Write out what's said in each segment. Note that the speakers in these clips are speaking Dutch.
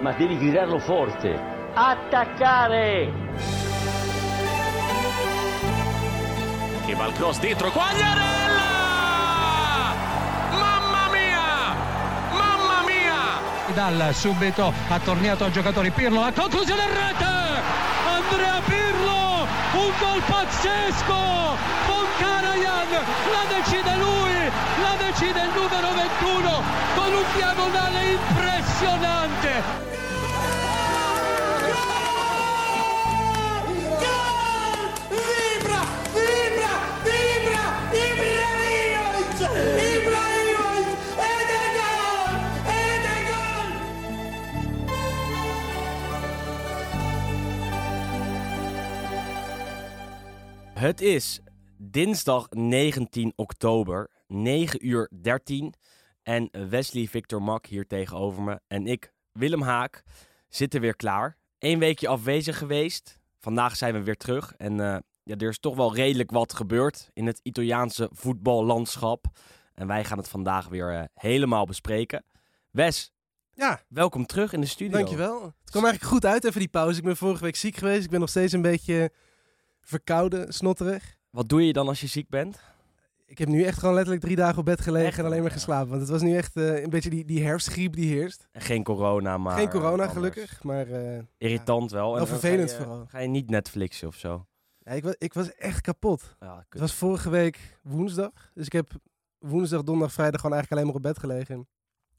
ma devi gridarlo forte. Attaccare! Che va il cross dentro, Quagliarella! Mamma mia! Mamma mia! Dal subito ha tornato a giocatori Pirlo, la conclusione in rete! Andrea Pirlo, un gol pazzesco! Von Karajan, la decide lui, la decide il numero 21 con un diagonale impressionante! Het is dinsdag 19 oktober, 9 uur 13. En Wesley Victor Mak hier tegenover me. En ik, Willem Haak, zitten weer klaar. Eén weekje afwezig geweest. Vandaag zijn we weer terug. En eh, ja, er is toch wel redelijk wat gebeurd in het Italiaanse voetballandschap. En wij gaan het vandaag weer eh, helemaal bespreken. Wes, Ja, welkom terug in de studio. dankjewel. Het kwam eigenlijk goed uit even die pauze. Ik ben vorige week ziek geweest. Ik ben nog steeds een beetje verkouden, snotterig. Wat doe je dan als je ziek bent? Ik heb nu echt gewoon letterlijk drie dagen op bed gelegen Echt en alleen maar geslapen. Want het was nu echt eh, een beetje die, die herfstgriep die heerst. En geen corona, maar... Geen corona gelukkig, maar eh, Irritant wel. En Wel dan vervelend ga je, vooral. Ga je niet Netflixen of zo? ja, ik, was, ik was echt kapot. Ja. Het was vorige week woensdag. Dus ik heb woensdag, donderdag, vrijdag gewoon eigenlijk alleen maar op bed gelegen. En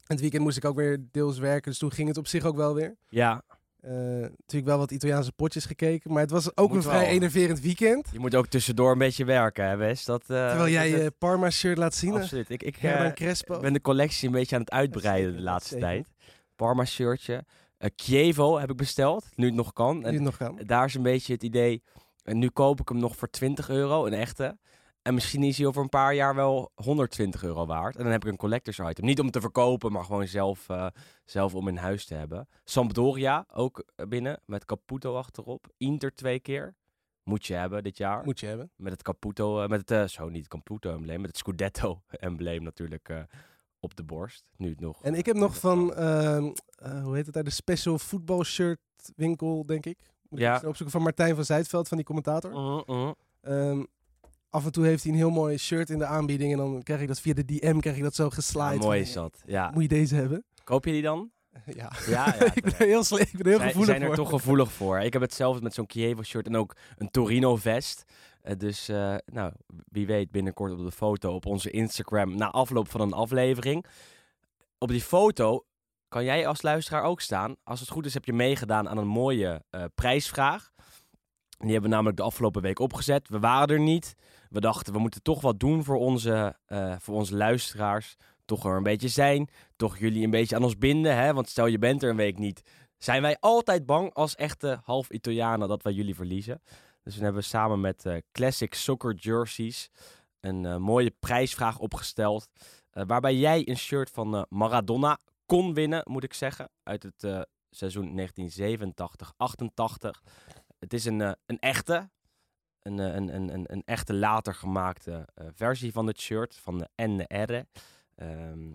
het weekend moest ik ook weer deels werken. Dus toen ging het op zich ook wel weer. Ja, Eh, natuurlijk wel wat Italiaanse potjes gekeken. Maar het was ook Moet een vrij wel. enerverend weekend. je moet ook tussendoor een beetje werken, hè Wes? Dat, eh, Terwijl jij je Parma-shirt laat zien. hè? Absoluut. Ik, ik eh, ben de collectie een beetje aan het uitbreiden de laatste tijd. Parma shirtje. Eh Chievo heb ik besteld, nu het nog kan. En het nog gaan. daar is een beetje het idee, en nu koop ik hem nog voor 20 euro, een echte. En misschien is hij over een paar jaar wel 120 euro waard. En dan heb ik een collectors item. Niet om te verkopen, maar gewoon zelf, eh, zelf om in huis te hebben. Sampdoria ook eh, binnen, met Caputo achterop. Inter twee keer. Moet je hebben dit jaar. Moet je hebben. Met het Caputo, eh, met het, zo niet Caputo-embleem, met het Scudetto-embleem natuurlijk op de borst. Nu het nog. En ik heb nog van, ehm, eh, hoe heet het daar, de special voetbal shirt winkel, denk ik. Moet Ja. opzoeken van Martijn van Zijtveld, van die commentator. Mhm, mhm. Af en toe heeft hij een heel mooi shirt in de aanbieding en dan krijg ik dat via de DM, krijg ik dat zo Ja, geslide. mooi is dat. Ja. Moet je deze hebben? Koop je die dan? ja. Ja, ja. ik ben heel, sle- ik ben heel Zij- gevoelig zijn er voor. toch gevoelig voor. Ik heb hetzelfde met zo'n Chievo shirt en ook een Torino vest. Eh, dus eh, nou, wie weet binnenkort op de foto op onze Instagram na afloop van een aflevering. Op die foto kan jij als luisteraar ook staan. Als het goed is heb je meegedaan aan een mooie eh, prijsvraag. Die hebben we namelijk de afgelopen week opgezet. We waren er niet. We dachten we moeten toch wat doen voor onze, eh, voor onze luisteraars. Toch er een beetje zijn. Toch jullie een beetje aan ons binden. Hè? Want stel je bent er een week niet zijn wij altijd bang als echte half Italianen dat wij jullie verliezen. Dus we hebben samen met eh, Classic Soccer Jerseys een eh, mooie prijsvraag opgesteld. waarbij jij een shirt van Maradona kon winnen, moet ik zeggen. Uit het seizoen 1987-88. Het is een, een echte. Een, eh, een, een, een, een echte later gemaakte eh, versie van het shirt. Van de N de R. Ehm,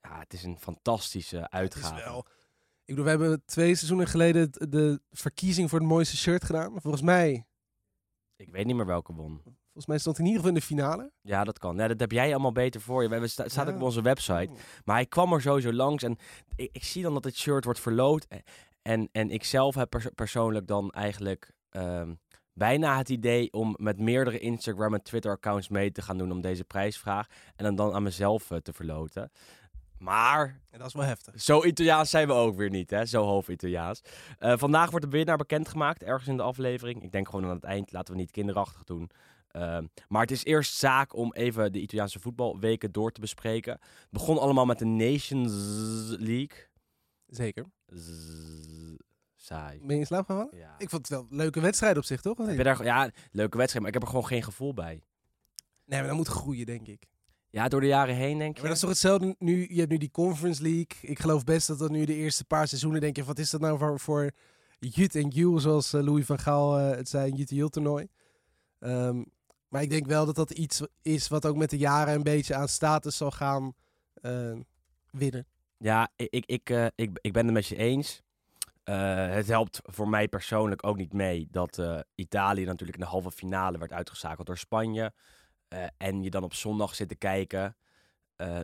ja, het is een fantastische Het uitgave. is wel. Ik bedoel, we hebben twee seizoenen geleden het- de verkiezing voor het mooiste shirt gedaan. Volgens mij, Ik weet niet meer welke won. volgens mij stond hij in ieder geval in de finale. Ja, dat kan. Ja, dat heb jij allemaal beter voor je. Sta- staat ook op onze website. Maar hij kwam er sowieso langs en ik, ik zie dan dat het shirt wordt verloot. En, en ik zelf heb pers- persoonlijk dan eigenlijk ehm, bijna het idee om met meerdere Instagram en Twitter accounts mee te gaan doen om deze prijsvraag. En dan, dan aan mezelf eh, te verloten. Maar dat is wel heftig. zo Italiaans zijn we ook weer niet, hè? Zo half Italiaans. Eh, vandaag wordt de winnaar bekendgemaakt, ergens in de aflevering. Ik denk gewoon aan het eind, laten we niet kinderachtig doen. Ehm, maar het is eerst zaak om even de Italiaanse voetbalweken door te bespreken. Het begon allemaal met de Nations League. Zeker. Saai. Ben je in slaap gevallen? Ja. Ik vond het wel een leuke wedstrijd op zich, toch? Heb niet? je daar, ja, leuke wedstrijd, maar ik heb er gewoon geen gevoel bij. Nee, maar dat moet groeien, denk ik. Ja, door de jaren heen denk Ja, je. maar dat is toch hetzelfde nu? Je hebt nu die Conference League. Ik geloof best dat dat nu de eerste paar seizoenen denk je, wat is dat nou voor, voor Jut en Jules, zoals eh, Louis van Gaal eh, het zei, een Jut toernooi. Ehm, maar ik denk wel dat dat iets is wat ook met de jaren een beetje aan status zal gaan eh, winnen. Ja, ik, ik, ik, ik, ik ben het met je eens. Eh, het helpt voor mij persoonlijk ook niet mee dat eh, Italië natuurlijk in de halve finale werd uitgeschakeld door Spanje. Eh, en je dan op zondag zit te kijken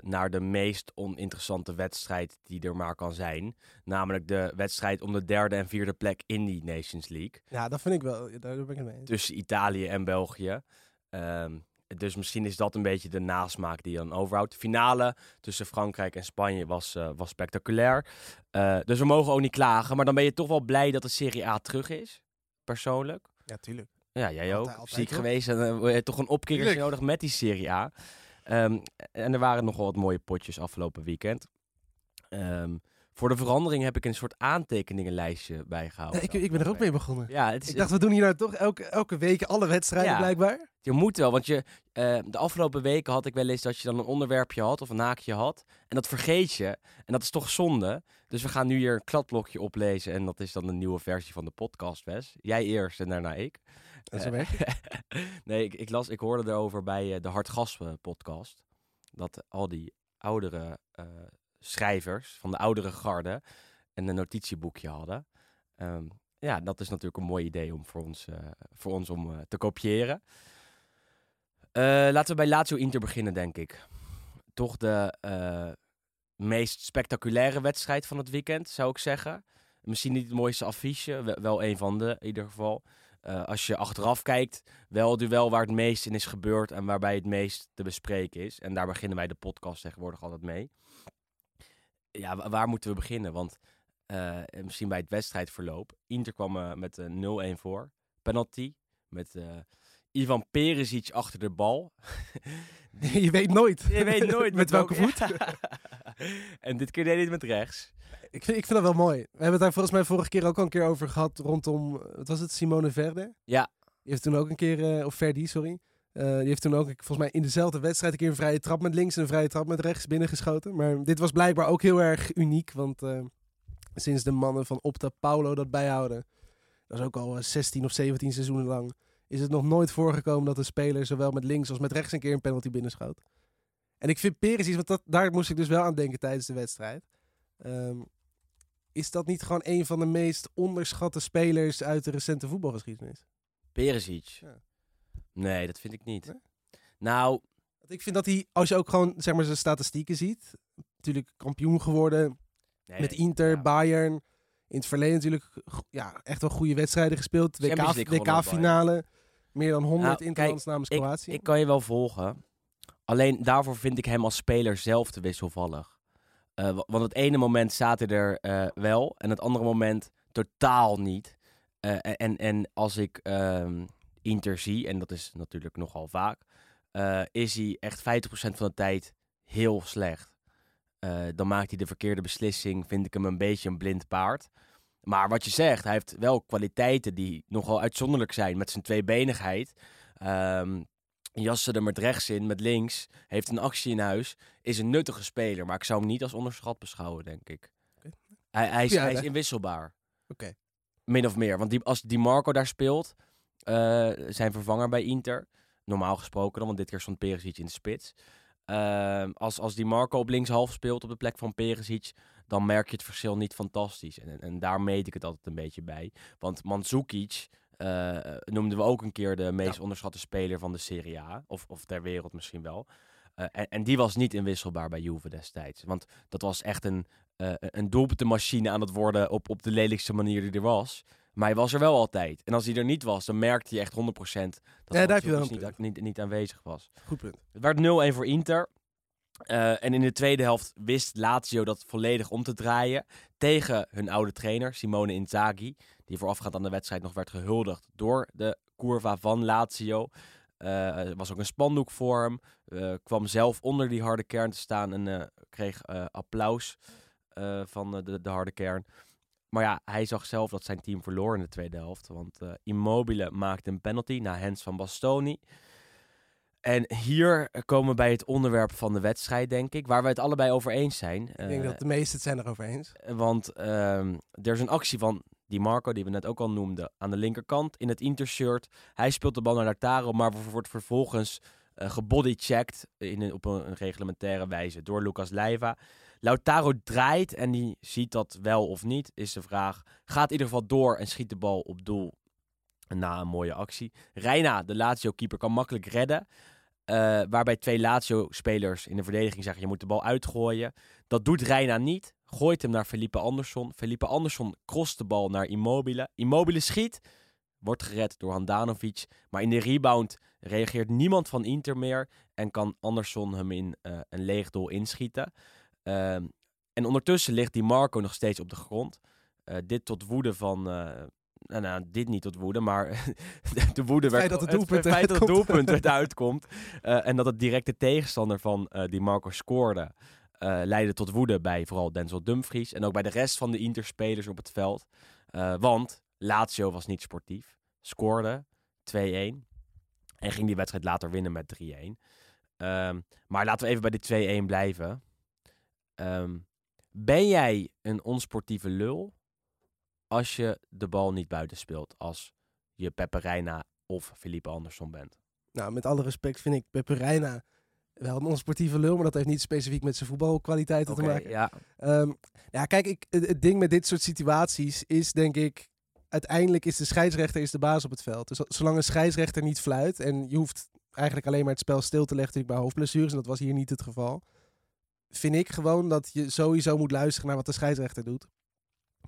naar de meest oninteressante wedstrijd die er maar kan zijn. Namelijk de wedstrijd om de derde en vierde plek in die Nations League. Ja, dat vind ik wel. Daar ben ik het mee eens. Tussen Italië en België. Ehm, dus misschien is dat een beetje de nasmaak die je dan overhoudt. Finale tussen Frankrijk en Spanje was, eh, was spectaculair. Eh, dus we mogen ook niet klagen. Maar dan ben je toch wel blij dat de Serie A terug is. Persoonlijk. Ja, tuurlijk. Ja, jij ook. Altijd- Ziek geweest en je toch een opkikker nodig met die Serie A. Ehm, en er waren nogal wat mooie potjes afgelopen weekend. Ehm, voor de verandering heb ik een soort aantekeningenlijstje bijgehouden. Ja, ik, ik ben er ook mee begonnen. Ja, het is, Ik dacht, we doen hier nou toch elke, elke week alle wedstrijden Ja. blijkbaar. Je moet wel, want je, eh, de afgelopen weken had ik wel eens dat je dan een onderwerpje had of een haakje had. En dat vergeet je. En dat is toch zonde. Dus we gaan nu hier een kladblokje oplezen. En dat is dan de nieuwe versie van de podcast, Wes. Jij eerst en daarna ik. Dat is een weg. nee, ik, ik, las, ik hoorde erover bij eh, de Hartgas eh, podcast. Dat al die oudere eh, schrijvers van de oudere garde een eh, notitieboekje hadden. Ehm, ja, dat is natuurlijk een mooi idee om voor ons, eh, voor ons om eh, te kopiëren. Eh, laten we bij Lazio Inter beginnen, denk ik. Toch de meest spectaculaire wedstrijd van het weekend, zou ik zeggen. Misschien niet het mooiste affiche, we- wel een van de in ieder geval. Als je achteraf kijkt, wel het duel waar het meest in is gebeurd en waarbij het meest te bespreken is. En daar beginnen wij de podcast tegenwoordig altijd mee. Ja, wa- waar moeten we beginnen? Want eh, misschien bij het wedstrijdverloop. Inter kwam eh, met een 0-1 voor. Penalty. Met eh, Ivan Perisic achter de bal. je weet nooit. Je weet nooit met welke voet. en dit keer deed hij het met rechts. Ik vind, ik vind dat wel mooi. We hebben het daar volgens mij vorige keer ook al een keer over gehad rondom, eh, wat was het, Simone Verde? Ja. Die heeft toen ook een keer, eh, of Verdi, sorry. Eh, die heeft toen ook, volgens mij in dezelfde wedstrijd, een keer een vrije trap met links en een vrije trap met rechts binnengeschoten. Maar dit was blijkbaar ook heel erg uniek, want eh, sinds de mannen van Opta Paulo dat bijhouden, dat is ook al eh, 16 of 17 seizoenen lang, is het nog nooit voorgekomen dat een speler zowel met links als met rechts een keer een penalty binnenschoot. En ik vind Perisic, want dat, daar moest ik dus wel aan denken tijdens de wedstrijd. Ehm, is dat niet gewoon een van de meest onderschatte spelers uit de recente voetbalgeschiedenis? Perisic. Ja. Nee, dat vind ik niet. Nee? Nou, Ik vind dat hij, als je ook gewoon zeg maar, zijn statistieken ziet, natuurlijk kampioen geworden nee, met Inter, ja. Bayern. In het verleden natuurlijk ja, echt wel goede wedstrijden gespeeld. WK-finale. Meer dan 100 Nou, interlands namens ik, Kroatië. ik kan je wel volgen. Alleen daarvoor vind ik hem als speler zelf te wisselvallig. Eh, wa- want het ene moment staat hij er eh, wel en het andere moment totaal niet. Eh, en- en, en als ik ehm, Inter zie, en dat is natuurlijk nogal vaak, eh, is hij echt 50% van de tijd heel slecht. Eh, dan maakt hij de verkeerde beslissing, vind ik hem een beetje een blind paard. Maar wat je zegt, hij heeft wel kwaliteiten die nogal uitzonderlijk zijn met zijn tweebenigheid. Ehm jassen er met rechts in, met links, heeft een actie in huis, is een nuttige speler. Maar ik zou hem niet als onderschat beschouwen, denk ik. Hij, hij, is, Ja, hij is hè? inwisselbaar. Oké. Min of meer. Want die, als Di Marco daar speelt, eh, zijn vervanger bij Inter, normaal gesproken dan, want dit keer stond Perisic in de spits. Ehm, als, als Di Marco op linkshalf speelt op de plek van Perisic, dan merk je het verschil niet fantastisch. En, en, en daar meet ik het altijd een beetje bij. Want Mandzukic eh, noemden we ook een keer de meest onderschatte speler van de Serie A. Of, of ter wereld misschien wel. Eh, en, en die was niet inwisselbaar bij Juve destijds. Want dat was echt een, eh een doelpuntenmachine aan het worden op, op de lelijkste manier die er was. Maar hij was er wel altijd. En als hij er niet was, dan merkte je echt 100% dat daar heb je wel Mandzukic een niet, niet, niet aanwezig was. Goed punt. Het werd 0-1 voor Inter. Eh, en in de tweede helft wist Lazio dat volledig om te draaien. Tegen hun oude trainer, Simone Inzaghi. Die voorafgaand aan de wedstrijd nog werd gehuldigd door de curva van Lazio. Eh, er was ook een spandoek voor hem. Eh, kwam zelf onder die harde kern te staan en kreeg applaus van de, de harde kern. Maar ja, hij zag zelf dat zijn team verloor in de tweede helft. Want eh, Immobile maakte een penalty na hands van Bastoni. En hier komen we bij het onderwerp van de wedstrijd, denk ik. Waar we het allebei over eens zijn. Ik denk Eh, dat de meesten het zijn erover eens. want ehm, er is een actie van Di Marco, die we net ook al noemden, aan de linkerkant in het Inter-shirt. Hij speelt de bal naar Lautaro, maar wordt vervolgens eh gebodychecked in een, op een, een reglementaire wijze door Lucas Leiva. Lautaro draait en die ziet dat wel of niet, is de vraag. Gaat in ieder geval door en schiet de bal op doel na een mooie actie. Reina, de Lazio-keeper, kan makkelijk redden. eh, waarbij twee Lazio-spelers in de verdediging zeggen: je moet de bal uitgooien. Dat doet Reina niet. Gooit hem naar Felipe Andersson. Felipe Andersson crost de bal naar Immobile. Immobile schiet. Wordt gered door Handanovic. Maar in de rebound reageert niemand van Inter meer. En kan Andersson hem in eh, een leeg doel inschieten. Ehm, en ondertussen ligt die Marco nog steeds op de grond. Eh, dit tot woede van. eh, nou, nou, dit niet tot woede, maar de woede Het feit werd. dat het doelpunt dat het eruit komt. doelpunt eruit komt. eh, en dat het directe tegenstander van die Marco scoorde. leidde tot woede bij vooral Denzel Dumfries. En ook bij de rest van de Interspelers op het veld. Want Lazio was niet sportief. Scoorde 2-1. En ging die wedstrijd later winnen met 3-1. Ehm, maar laten we even bij die 2-1 blijven. Ehm, ben jij een onsportieve lul als je de bal niet buiten speelt? Als je Pepe Reina of Felipe Andersson bent? Nou, met alle respect vind ik Pepe Reina wel een onsportieve lul, maar dat heeft niet specifiek met zijn voetbalkwaliteiten te maken. ja. Ehm, ja, kijk, ik, het, ding met dit soort situaties is denk ik, uiteindelijk is de scheidsrechter is de baas op het veld. Dus zolang een scheidsrechter niet fluit en je hoeft eigenlijk alleen maar het spel stil te leggen bij hoofdblessures, en dat was hier niet het geval, vind ik gewoon dat je sowieso moet luisteren naar wat de scheidsrechter doet.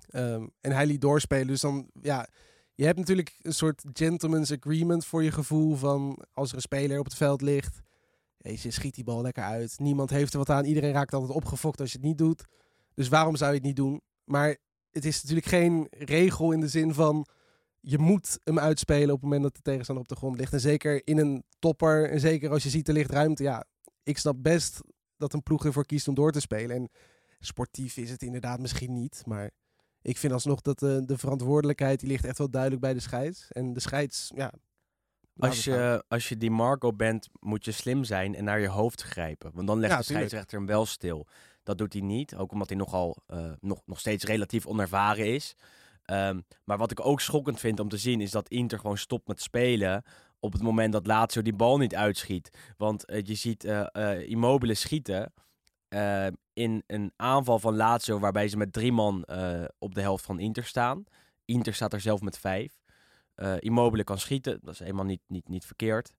Ehm, en hij liet doorspelen, dus dan, ja, je hebt natuurlijk een soort gentleman's agreement voor je gevoel van als er een speler op het veld ligt, je, schiet die bal lekker uit. Niemand heeft er wat aan, iedereen raakt altijd opgefokt als je het niet doet. Dus waarom zou je het niet doen? Maar het is natuurlijk geen regel in de zin van je moet hem uitspelen op het moment dat de tegenstander op de grond ligt. En zeker in een topper, en zeker als je ziet er ligt ruimte. Ja, ik snap best dat een ploeg ervoor kiest om door te spelen. En sportief is het inderdaad misschien niet, maar ik vind alsnog dat de, de verantwoordelijkheid die ligt echt wel duidelijk bij de scheids. En de scheids, ja. Als je, als je die Marco bent, moet je slim zijn en naar je hoofd grijpen. Want dan legt Ja, de scheidsrechter hem wel stil. Dat doet hij niet, ook omdat hij nogal eh, nog, nog steeds relatief onervaren is. Ehm, maar wat ik ook schokkend vind om te zien, is dat Inter gewoon stopt met spelen op het moment dat Lazio die bal niet uitschiet. Want eh, je ziet eh eh, Immobile schieten in een aanval van Lazio waarbij ze met drie man op de helft van Inter staan. Inter staat er zelf met vijf. Immobile kan schieten, dat is helemaal niet, niet, niet verkeerd.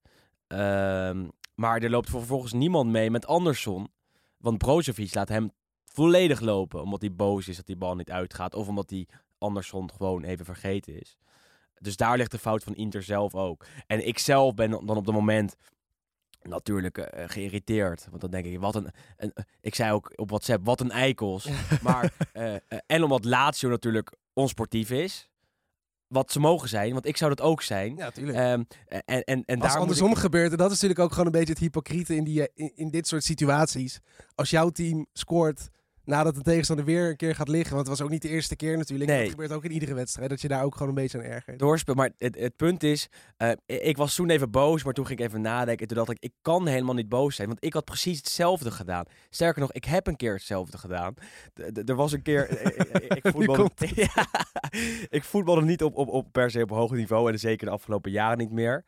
Ehm, maar er loopt vervolgens niemand mee met Andersson. Want Brozovic laat hem volledig lopen. Omdat hij boos is dat die bal niet uitgaat. Of omdat hij Andersson gewoon even vergeten is. Dus daar ligt de fout van Inter zelf ook. En ik zelf ben dan op het moment natuurlijk eh, geïrriteerd. Want dan denk ik, wat een, een... Ik zei ook op WhatsApp, wat een eikels. maar, eh, en omdat Lazio natuurlijk onsportief is. Wat ze mogen zijn, want ik zou dat ook zijn. Ja, tuurlijk. Ehm, en, en, en Als ik- andersom gebeurt, en dat is natuurlijk ook gewoon een beetje het hypocriete in, die, in, in dit soort situaties. Als jouw team scoort nadat de tegenstander weer een keer gaat liggen, want het was ook niet de eerste keer natuurlijk. Nee. Dat gebeurt ook in iedere wedstrijd, dat je daar ook gewoon een beetje aan ergert. doorspeel. Maar het, het punt is, eh, ik was toen even boos, maar toen ging ik even nadenken. En toen dacht ik, ik kan helemaal niet boos zijn, want ik had precies hetzelfde gedaan. Sterker nog, ik heb een keer hetzelfde gedaan. D- Er was een keer, eh, eh, ik voetbalde, ja, ik voetbalde niet op, op, op per se op hoog niveau en zeker de afgelopen jaren niet meer.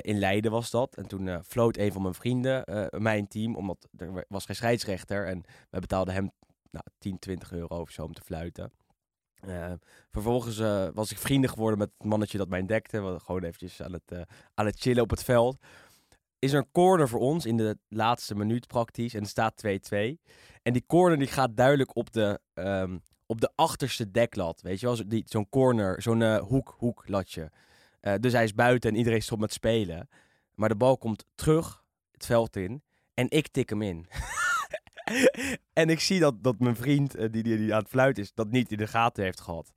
In Leiden was dat. En toen floot een van mijn vrienden mijn team, omdat er was geen scheidsrechter. En wij betaalden hem nou, 10, 20 euro of zo om te fluiten. Eh, vervolgens eh, was ik vrienden geworden met het mannetje dat mij dekte. We gewoon eventjes aan het, eh, aan het chillen op het veld. Is er een corner voor ons in de laatste minuut praktisch. En er staat 2-2. En die corner die gaat duidelijk op de, ehm, op de achterste deklat. Weet je wel, zo'n corner, zo'n hoek, hoeklatje. Dus hij is buiten en iedereen stopt met spelen. Maar de bal komt terug het veld in. En ik tik hem in. en ik zie dat, dat mijn vriend, eh, die, die, die aan het fluiten is, dat niet in de gaten heeft gehad.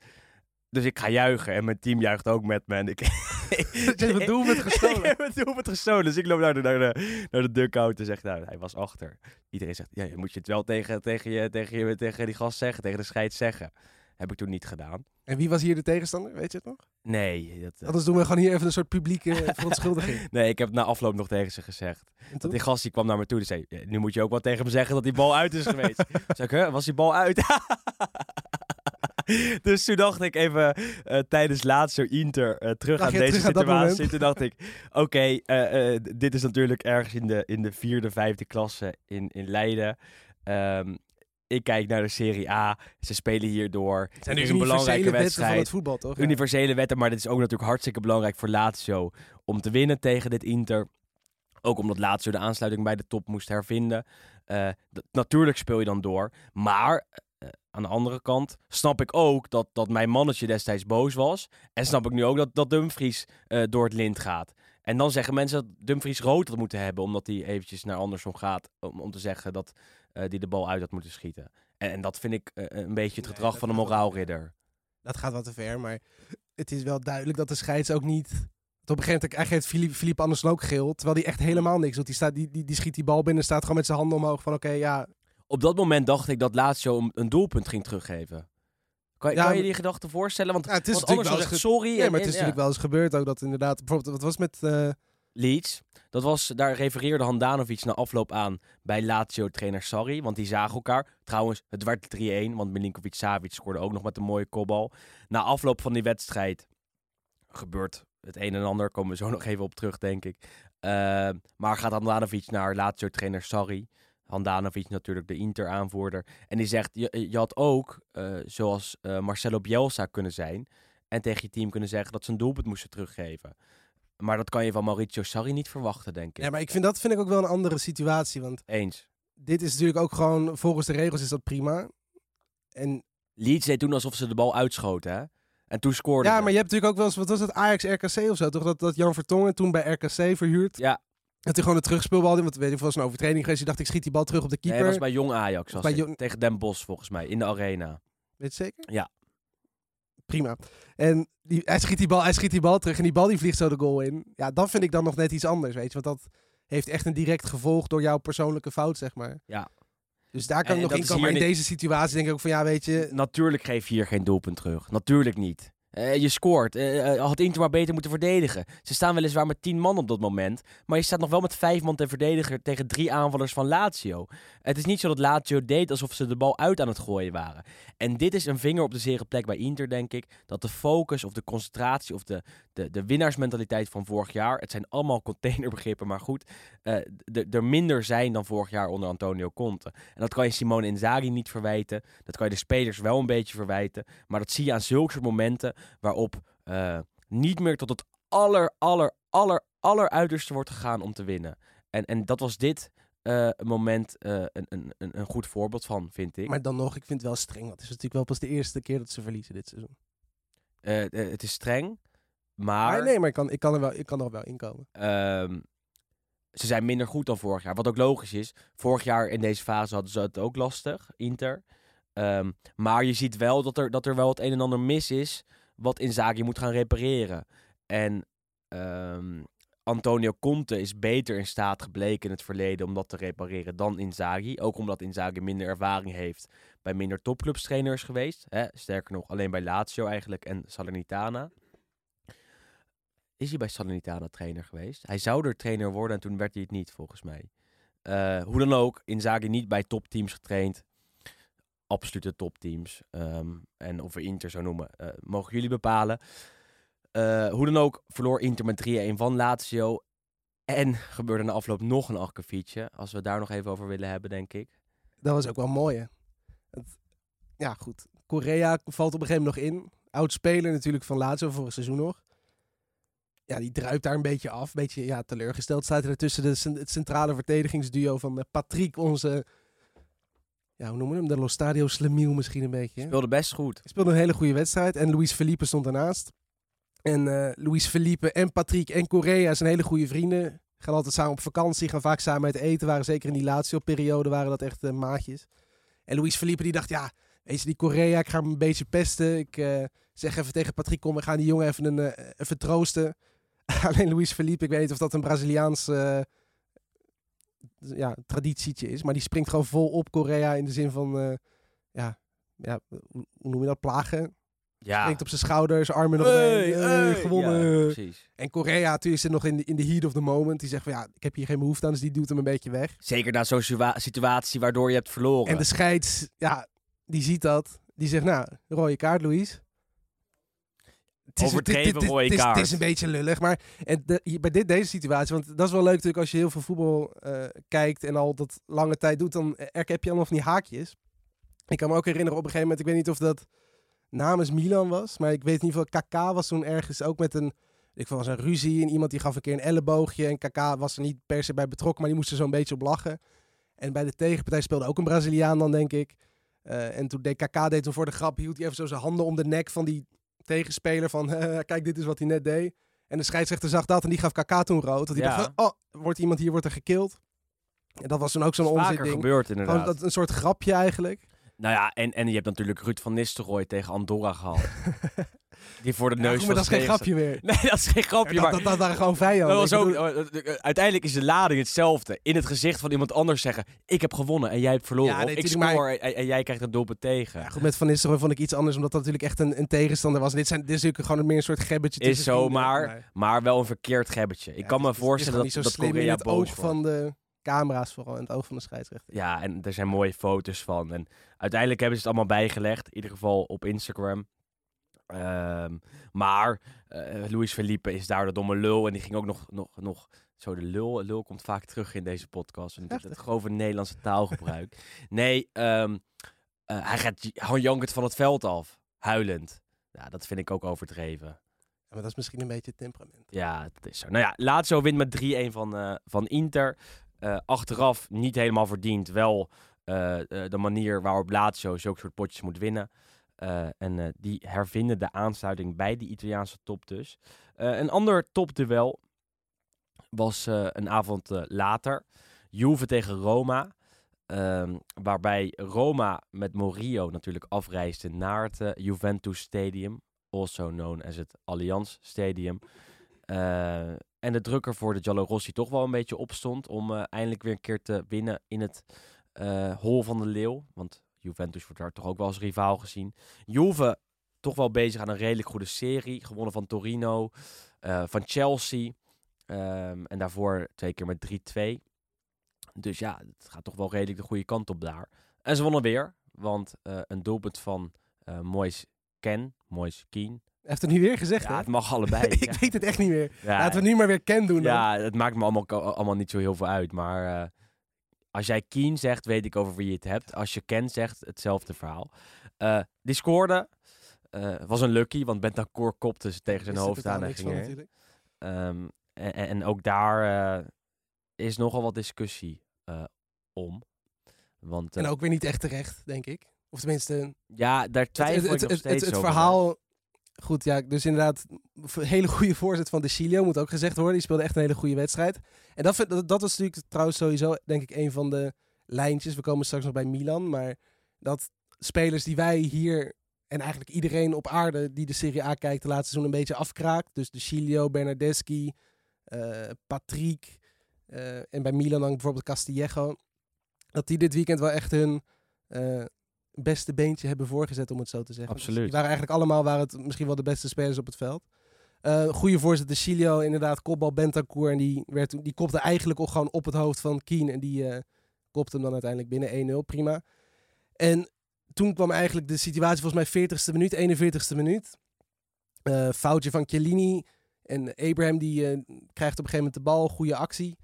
Dus ik ga juichen en mijn team juicht ook met me. En ik, Dat je hebt het doelpunt gestolen. ik heb het doelpunt gestolen. Dus ik loop naar de, naar de, naar de dugout en zeg, nou, hij was achter. Iedereen zegt, ja, je moet je het wel tegen, tegen, je, tegen, je, tegen die gast zeggen, tegen de scheids zeggen. Heb ik toen niet gedaan. En wie was hier de tegenstander? Weet je het nog? Nee, dat, eh, Anders doen we gewoon hier even een soort publieke verontschuldiging. nee, ik heb na afloop nog tegen ze gezegd. Dat die gast die kwam naar me toe en zei, "Ja, nu moet je ook wel tegen me zeggen dat die bal uit is geweest. zeg ik, "Huh, was die bal uit? dus toen dacht ik even eh, tijdens laatste Inter eh, terug aan deze terug situatie. Toen dacht ik, oké, dit is natuurlijk ergens in de, in de vierde, vijfde klasse in, in Leiden. Ehm, Ik kijk naar de Serie A. Ze spelen hier door. Het Het is een belangrijke van wedstrijd. het voetbal, toch? Ja. Universele wetten, maar dit is ook natuurlijk hartstikke belangrijk voor Lazio om te winnen tegen dit Inter. Ook omdat Lazio de aansluiting bij de top moest hervinden. Eh, d- natuurlijk speel je dan door. Maar eh, aan de andere kant snap ik ook dat, dat mijn mannetje destijds boos was. En snap ik nu ook dat, dat Dumfries eh, door het lint gaat. En dan zeggen mensen dat Dumfries rood had moeten hebben. Omdat hij eventjes naar Anderson gaat. Om, om te zeggen dat hij de bal uit had moeten schieten. En, en dat vind ik eh, een beetje het gedrag van een moraalridder. Dat gaat wat te ver, maar het is wel duidelijk dat de scheids ook niet... Op een gegeven moment, geeft Filip, Filip Andersen ook geel, terwijl hij echt helemaal niks doet. Die, staat, die, die, die schiet die bal binnen, staat gewoon met zijn handen omhoog van oké, ja, Op dat moment dacht ik dat Lazio een, een doelpunt ging teruggeven. Kan, Ja, kan je die gedachte voorstellen? Want, Ja, het is want natuurlijk anders wel zegt eens sorry. Ja, en- maar het is en- ja. natuurlijk wel eens gebeurd ook dat inderdaad... Bijvoorbeeld, wat was met... eh, Leeds, dat was, daar refereerde Handanovic na afloop aan bij Lazio-trainer Sarri. Want die zagen elkaar. Trouwens, het werd 3-1, want Milinkovic-Savic scoorde ook nog met een mooie kopbal. Na afloop van die wedstrijd gebeurt het een en ander. Komen we zo nog even op terug, denk ik. Eh, maar gaat Handanovic naar Lazio-trainer Sarri. Handanovic natuurlijk de Inter-aanvoerder. En die zegt, je, je had ook, eh, zoals eh, Marcelo Bielsa kunnen zijn... en tegen je team kunnen zeggen dat ze een doelpunt moesten teruggeven. Maar dat kan je van Mauricio Sarri niet verwachten, denk ik. ja, maar ik vind dat vind ik ook wel een andere situatie, want Eens. dit is natuurlijk ook gewoon, volgens de regels is dat prima. En Leeds deed toen alsof ze de bal uitschoten, hè? En toen scoorde ja, maar je hebt natuurlijk ook wel eens, wat was het, Ajax-RKC of zo, toch? Dat, dat Jan Vertongen toen bij RKC verhuurd. Ja. Dat hij gewoon een terugspeelbal, want weet ik, was een overtreding geweest. Die dacht, ik schiet die bal terug op de Nee, keeper. was bij Jong Ajax. Was bij. Jong- Tegen Den Bosch, volgens mij. In de arena. Weet je zeker? Ja. Prima. En die, hij, schiet die bal, hij schiet die bal terug en die bal die vliegt zo de goal in. Ja, dat vind ik dan nog net iets anders, weet je. Want dat heeft echt een direct gevolg door jouw persoonlijke fout, zeg maar. Ja. Dus daar kan En ik nog in komen. Maar in niet- deze situatie denk ik ook van, ja, weet je... Natuurlijk geef je hier geen doelpunt terug. Natuurlijk niet. Eh, je scoort. Eh, had Inter maar beter moeten verdedigen. Ze staan weliswaar met tien man op dat moment. Maar je staat nog wel met vijf man te verdedigen tegen drie aanvallers van Lazio. Het is niet zo dat Lazio deed alsof ze de bal uit aan het gooien waren. En dit is een vinger op de zere plek bij Inter, denk ik. Dat de focus of de concentratie of de, de, de winnaarsmentaliteit van vorig jaar. Het zijn allemaal containerbegrippen, maar goed. d- er minder zijn dan vorig jaar onder Antonio Conte. En dat kan je Simone Inzaghi niet verwijten. Dat kan je de spelers wel een beetje verwijten. Maar dat zie je aan zulke momenten waarop eh, niet meer tot het aller, aller, aller, aller uiterste wordt gegaan om te winnen. En, en dat was dit eh, moment eh, een, een, een, een goed voorbeeld van, vind ik. Maar dan nog, ik vind het wel streng. Want het is natuurlijk wel pas de eerste keer dat ze verliezen dit seizoen. Het is streng, Maar nee, maar ik kan, ik kan, er, wel, ik kan er wel in komen. ehm, ze zijn minder goed dan vorig jaar. Wat ook logisch is. Vorig jaar in deze fase hadden ze het ook lastig, Inter. Ehm, maar je ziet wel dat er, dat er wel het een en ander mis is wat Inzaghi moet gaan repareren. En ehm, Antonio Conte is beter in staat gebleken in het verleden om dat te repareren dan Inzaghi. Ook omdat Inzaghi minder ervaring heeft bij minder topclubs trainers geweest. Hè? Sterker nog, alleen bij Lazio eigenlijk en Salernitana. Is hij bij Salernitana trainer geweest? Hij zou er trainer worden en toen werd hij het niet, volgens mij. Eh, hoe dan ook, Inzaghi niet bij topteams getraind. Absolute topteams. Ehm, en of we Inter zo noemen, eh, mogen jullie bepalen. Eh, hoe dan ook, verloor Inter met 3-1 van Lazio. En gebeurde na afloop nog een akkefietje. Als we daar nog even over willen hebben, denk ik. Dat was ook wel mooi, hè? Het- ja, goed. Korea valt op een gegeven moment nog in. Oud speler natuurlijk van Lazio vorig seizoen nog. Ja, die druipt daar een beetje af. Beetje ja, teleurgesteld staat er tussen de, het centrale verdedigingsduo van eh, Patrick, onze... Ja, hoe noemen we hem? De Los Stadio Slemiel misschien een beetje. hè? Speelde best goed. Speelde een hele goede wedstrijd. En Luis Felipe stond daarnaast. En eh Luis Felipe en Patrick en Correa zijn hele goede vrienden. Gaan altijd samen op vakantie, gaan vaak samen uit eten. Waren zeker in die laatste periode waren dat echt eh, maatjes. En Luis Felipe die dacht, ja, weet je, die Correa, ik ga hem een beetje pesten. Ik eh, zeg even tegen Patrick, kom, we gaan die jongen even, een, even troosten. Alleen Luis Felipe, ik weet niet of dat een Braziliaans ja, traditietje is. Maar die springt gewoon vol op Correa in de zin van, eh, ja, ja, hoe noem je dat, plagen? Ja. Springt op zijn schouders, armen nog Hey. Hey, gewonnen. Ja, en Correa natuurlijk zit nog in de, in de heat of the moment. Die zegt van ja, ik heb hier geen behoefte aan, dus die duwt hem een beetje weg. Zeker na zo'n situa- situatie waardoor je hebt verloren. En de scheids, ja, die ziet dat. Die zegt nou, rode kaart, Louise. Het Overdreven dit- rode is- Het is een beetje lullig, maar en de, bij dit, deze situatie, want dat is wel leuk natuurlijk als je heel veel voetbal eh, kijkt en al dat lange tijd doet, dan heb je allemaal van die haakjes. Ik kan me ook herinneren op een gegeven moment, ik weet niet of dat namens Milan was, maar ik weet in ieder geval, KK was toen ergens ook met een, ik was een ruzie en iemand die gaf een keer een elleboogje en KK was er niet per se bij betrokken, maar die moest er zo'n beetje op lachen. En bij de tegenpartij speelde ook een Braziliaan dan, denk ik. Eh, en toen deed KK deed toen voor de grap, hield hij even zo zijn handen om de nek van die tegenspeler van, kijk, dit is wat hij net deed. En de scheidsrechter zag dat en die gaf KK toen rood. Want die Ja. dacht, oh, wordt iemand hier wordt er gekild. En dat was toen ook zo'n onzin ding. gebeurd Gewoon inderdaad. dat, een soort grapje eigenlijk. Nou ja, en, en je hebt natuurlijk Ruud van Nistelrooy tegen Andorra gehad. die voor de Ja, neus goed, maar dat is geen grapje meer. Nee, dat is geen grapje, dat, maar... dat, dat waren gewoon vijanden. Dat was ook, bedoel- eh, eh, uiteindelijk is de lading hetzelfde. In het gezicht van iemand anders zeggen: Ik heb gewonnen en jij hebt verloren. Ja, nee, of ik score en, en jij krijgt een doelpunt tegen. Ja, goed, met Van Nistelrooy vond ik iets anders, omdat dat natuurlijk echt een, een tegenstander was. Dit, zijn, dit is natuurlijk gewoon meer een soort gebbetje is zo, maar, maar wel een verkeerd gebbetje. Ik Ja, kan me voorstellen dat, dat Korea het boos oog van de camera's vooral, in het oog van de scheidsrechter. Ja, en er zijn mooie foto's van. En uiteindelijk hebben ze het allemaal bijgelegd. In ieder geval op Instagram. Ehm, maar eh Luis Felipe is daar de domme lul. En die ging ook nog, nog, nog zo de lul. Lul komt vaak terug in deze podcast. En het, het grove Nederlandse taalgebruik. nee, ehm, eh, hij gaat gewoon jankend van het veld af. Huilend. Ja, dat vind ik ook overdreven. Ja, maar dat is misschien een beetje het temperament. Ja, dat is zo. Nou ja, Lazio wint met 3-1 van, eh, van Inter. Achteraf niet helemaal verdiend. Wel de manier waarop Lazio zulke soort potjes moet winnen. Eh, en eh, die hervinden de aansluiting bij die Italiaanse top dus. Eh, een ander topduel was een avond later. Juve tegen Roma. Ehm, waarbij Roma met Morio natuurlijk afreisde naar het Juventus Stadium. Also known as het Allianz Stadium. En de drukker voor de Giallorossi toch wel een beetje opstond om eindelijk weer een keer te winnen in het hol van de leeuw. Want Juventus wordt daar toch ook wel als rivaal gezien. Juve toch wel bezig aan een redelijk goede serie. Gewonnen van Torino, eh, van Chelsea. Ehm, en daarvoor twee keer met 3-2. Dus ja, het gaat toch wel redelijk de goede kant op daar. En ze wonnen weer, want eh, een doelpunt van eh Moise Ken, Moise Keen. Heeft het nu weer gezegd, Ja, hè? het mag allebei. ik ja. weet het echt niet meer. Ja, Laten we nu maar weer Ken doen. dan. ja, het maakt me allemaal, allemaal niet zo heel veel uit. Maar als jij Keen zegt, weet ik over wie je het hebt. Als je Ken zegt, hetzelfde verhaal. Eh, die scoorde. eh, was een lucky, want Bentancur kopte ze tegen zijn hoofd aan en ging. Ehm, en, en- ook daar eh, is nogal wat discussie om. Want En ook weer niet echt terecht, denk ik. Of tenminste, ja, daar twijfel het, ik nog het, steeds het, het verhaal... Goed, ja, dus inderdaad, hele goede voorzet van De Cilio, moet ook gezegd worden. Die speelde echt een hele goede wedstrijd. En dat, dat was natuurlijk trouwens sowieso, denk ik, een van de lijntjes. We komen straks nog bij Milan, maar dat spelers die wij hier en eigenlijk iedereen op aarde die de Serie A kijkt de laatste seizoen een beetje afkraakt. Dus De Cilio, Bernardeschi, eh, Patrick eh, en bij Milan dan bijvoorbeeld Castillejo. Dat die dit weekend wel echt hun eh, beste beentje hebben voorgezet, om het zo te zeggen. Dus Absoluut. die waren eigenlijk allemaal waren het misschien wel de beste spelers op het veld. Eh goede voorzet, de Cilio, inderdaad, kopbal Bentancur. En die, werd, die kopte eigenlijk al gewoon op het hoofd van Keen. En die eh, kopte hem dan uiteindelijk binnen 1-0, prima. En toen kwam eigenlijk de situatie volgens mij 40ste minuut, 41ste minuut. Eh, foutje van Chiellini. En Abraham die krijgt op een gegeven moment de bal, goede actie.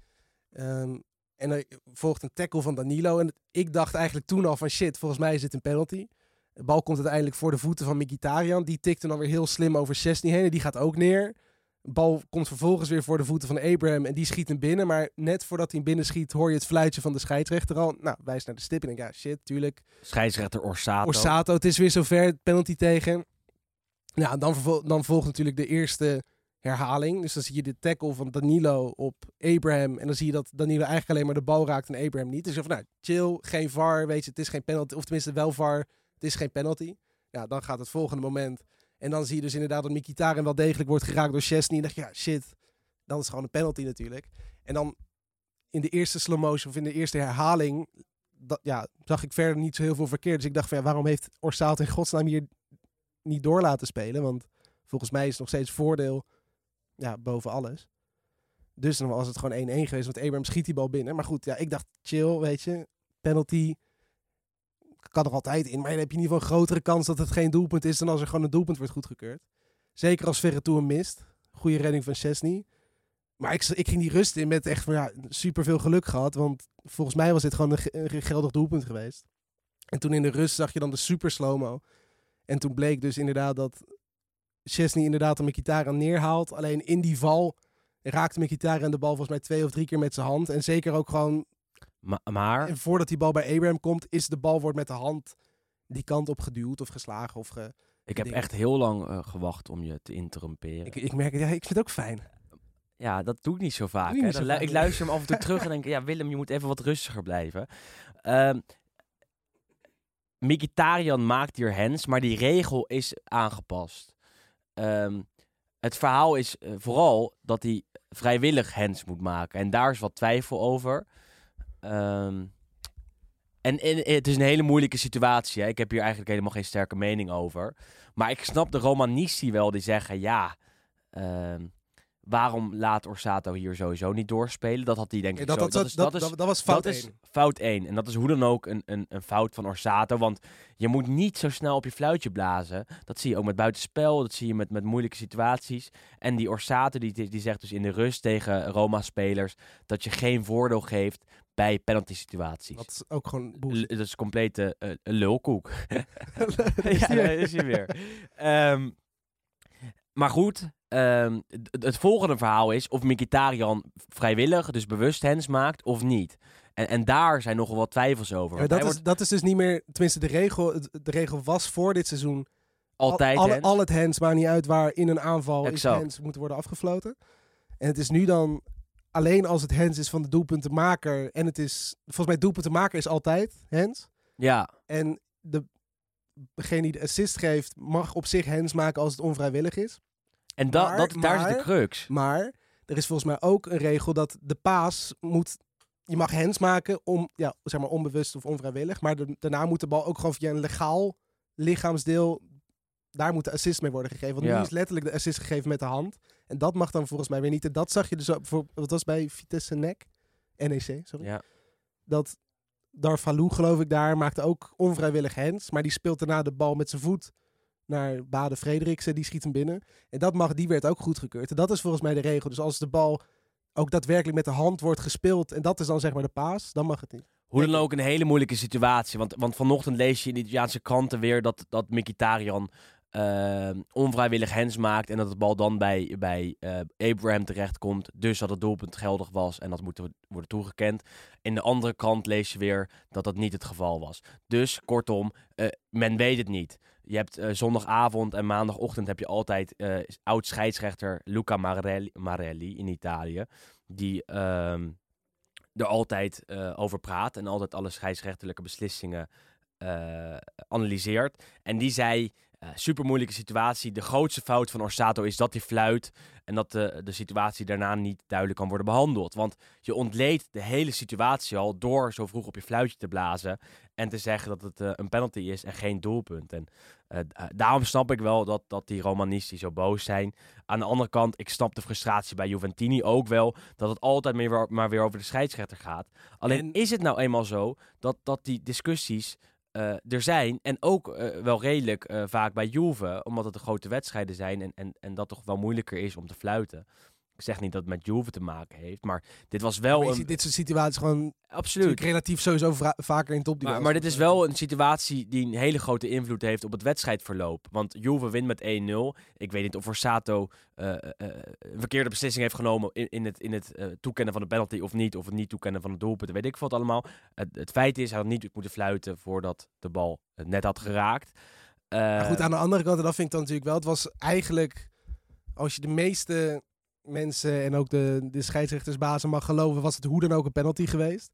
Ehm, en er volgt een tackle van Danilo. En ik dacht eigenlijk toen al van shit, volgens mij is dit een penalty. De bal komt uiteindelijk voor de voeten van Mkhitaryan. Die tikte dan weer heel slim over Chesney heen. En die gaat ook neer. De bal komt vervolgens weer voor de voeten van Abraham. En die schiet hem binnen. Maar net voordat hij hem binnen schiet, hoor je het fluitje van de scheidsrechter al. Nou, wijst naar de stip. En denk, ja, shit, tuurlijk. Scheidsrechter Orsato. Orsato, het is weer zover, penalty tegen. Nou, dan, dan volgt natuurlijk de eerste herhaling. Dus dan zie je de tackle van Danilo op Abraham. En dan zie je dat Danilo eigenlijk alleen maar de bal raakt en Abraham niet. Dus je nou, chill, geen VAR, weet je, het is geen penalty. Of tenminste wel VAR, het is geen penalty. Ja, dan gaat het volgende moment. En dan zie je dus inderdaad dat Mkhitaryan wel degelijk wordt geraakt door Chesney. En dan je, ja, shit, dan is het gewoon een penalty natuurlijk. En dan in de eerste slow motion of in de eerste herhaling dat, ja, zag ik verder niet zo heel veel verkeerd. Dus ik dacht ja, waarom heeft Orsaat in godsnaam hier niet door laten spelen? Want volgens mij is het nog steeds voordeel ja, boven alles. Dus dan was het gewoon 1-1 geweest, want Abraham schiet die bal binnen. Maar goed, ja, ik dacht chill, weet je. Penalty kan er altijd in. Maar dan heb je in ieder geval een grotere kans dat het geen doelpunt is dan als er gewoon een doelpunt wordt goedgekeurd. Zeker als Verretou hem mist. Goede redding van Chesney. Maar ik, ik ging die rust in met echt van ja, super veel geluk gehad. Want volgens mij was dit gewoon een, een geldig doelpunt geweest. En toen in de rust zag je dan de super slow-mo. En toen bleek dus inderdaad dat Chesney inderdaad een Mkhitaryan neerhaalt. Alleen in die val raakte Mkhitaryan de bal volgens mij twee of drie keer met zijn hand. En zeker ook gewoon, Ma- maar, en voordat die bal bij Abraham komt, is de bal wordt met de hand die kant op geduwd of geslagen. Of ge... ik heb dingen. echt heel lang eh, gewacht om je te interromperen. ik, ik merk het, ja, ik vind het ook fijn. Ja, dat doe ik niet zo vaak. Hè. niet zo Dan lu- vaak, ik luister hem af en toe terug en denk, ja Willem, je moet even wat rustiger blijven. Ehm Mkhitaryan maakt hier hens, maar die regel is aangepast. Ehm, het verhaal is eh, vooral dat hij vrijwillig hens moet maken. En daar is wat twijfel over. Ehm, en, en het is een hele moeilijke situatie. Ik heb hier eigenlijk helemaal geen sterke mening over. Maar ik snap de Romanisti wel die zeggen, ja... ehm, waarom laat Orsato hier sowieso niet doorspelen? Dat had hij denk ik dat, zo. dat, dat, is, dat, dat is, dat, dat was fout dat is één. fout 1. En dat is hoe dan ook een, een, een fout van Orsato. Want je moet niet zo snel op je fluitje blazen. Dat zie je ook met buitenspel. Dat zie je met, met moeilijke situaties. En die Orsato die, die zegt dus in de rust tegen Roma-spelers... dat je geen voordeel geeft bij penalty situaties. Dat is ook gewoon L- dat is een complete eh, lulkoek. Ja, daar is hij weer. Ehm, maar goed, ehm, het, volgende verhaal is of Mkhitaryan vrijwillig, dus bewust hens maakt of niet. En, en daar zijn nogal wat twijfels over. Maar dat, is, wordt dat is dus niet meer, tenminste de regel, de regel was voor dit seizoen altijd al, al het hands, maakt niet uit waar in een aanval is hands moeten worden afgefloten. En het is nu dan alleen als het hands is van de doelpuntenmaker en het is, volgens mij doelpuntenmaker is altijd hands. Ja, En de, degene die de assist geeft mag op zich hands maken als het onvrijwillig is. en da, Maar- dat, daar is de crux. Maar er is volgens mij ook een regel dat de paas moet. Je mag hands maken om, ja, zeg maar onbewust of onvrijwillig. Maar de- daarna moet de bal ook gewoon via een legaal lichaamsdeel. Daar moet de assist mee worden gegeven. Want Ja. nu is letterlijk de assist gegeven met de hand. En dat mag dan volgens mij weer niet. En dat zag je dus ook voor. Wat was bij Vitesse NEC? NEC, sorry. Ja. Dat Darvalou, geloof ik, daar maakte ook onvrijwillig hands. Maar die speelt daarna de bal met zijn voet naar Bade Frederiksen. Die schiet hem binnen. En dat mag, die werd ook goedgekeurd. En dat is volgens mij de regel. Dus als de bal ook daadwerkelijk met de hand wordt gespeeld. En dat is dan zeg maar de paas. Dan mag het niet. Hoe dan ook een hele moeilijke situatie. Want, want vanochtend lees je in de Italiaanse kranten weer dat, dat Mkhitaryan eh, onvrijwillig hens maakt. En dat de bal dan bij, bij eh, Abraham terechtkomt. Dus dat het doelpunt geldig was en dat moet worden toegekend. In de andere kant lees je weer dat dat niet het geval was. Dus kortom, eh, men weet het niet. Je hebt eh, zondagavond en maandagochtend heb je altijd eh, oud-scheidsrechter Luca Marelli, Marelli in Italië. Die ehm, er altijd over praat en altijd alle scheidsrechterlijke beslissingen analyseert. En die zei, eh super moeilijke situatie. De grootste fout van Orsato is dat hij fluit en dat de, de situatie daarna niet duidelijk kan worden behandeld. Want je ontleedt de hele situatie al door zo vroeg op je fluitje te blazen en te zeggen dat het eh, een penalty is en geen doelpunt. En eh, eh, daarom snap ik wel dat, dat die Romanisti zo boos zijn. Aan de andere kant, ik snap de frustratie bij Juventini ook wel dat het altijd meer, maar weer over de scheidsrechter gaat. Alleen En- is het nou eenmaal zo dat, dat die discussies eh, er zijn en ook eh, wel redelijk eh, vaak bij Juve, omdat het de grote wedstrijden zijn en, en, en dat toch wel moeilijker is om te fluiten. Ik zeg niet dat het met Juve te maken heeft, maar dit was wel Maar een... ziet dit soort situaties gewoon Absoluut. relatief sowieso vaker in top Maar, maar dit is wel een situatie die een hele grote invloed heeft op het wedstrijdverloop. Want Juve wint met 1-0. Ik weet niet of Orsato eh, eh, eh, een verkeerde beslissing heeft genomen in, in het, in het toekennen van de penalty of niet. Of het niet toekennen van het doelpunt. Weet ik wat allemaal. Het, het feit is, hij had niet moeten fluiten voordat de bal het net had geraakt. Maar goed, aan de andere kant, en dat vind ik dan natuurlijk wel. Het was eigenlijk, als je de meeste mensen en ook de, de scheidsrechtersbazen mag geloven, was het hoe dan ook een penalty geweest.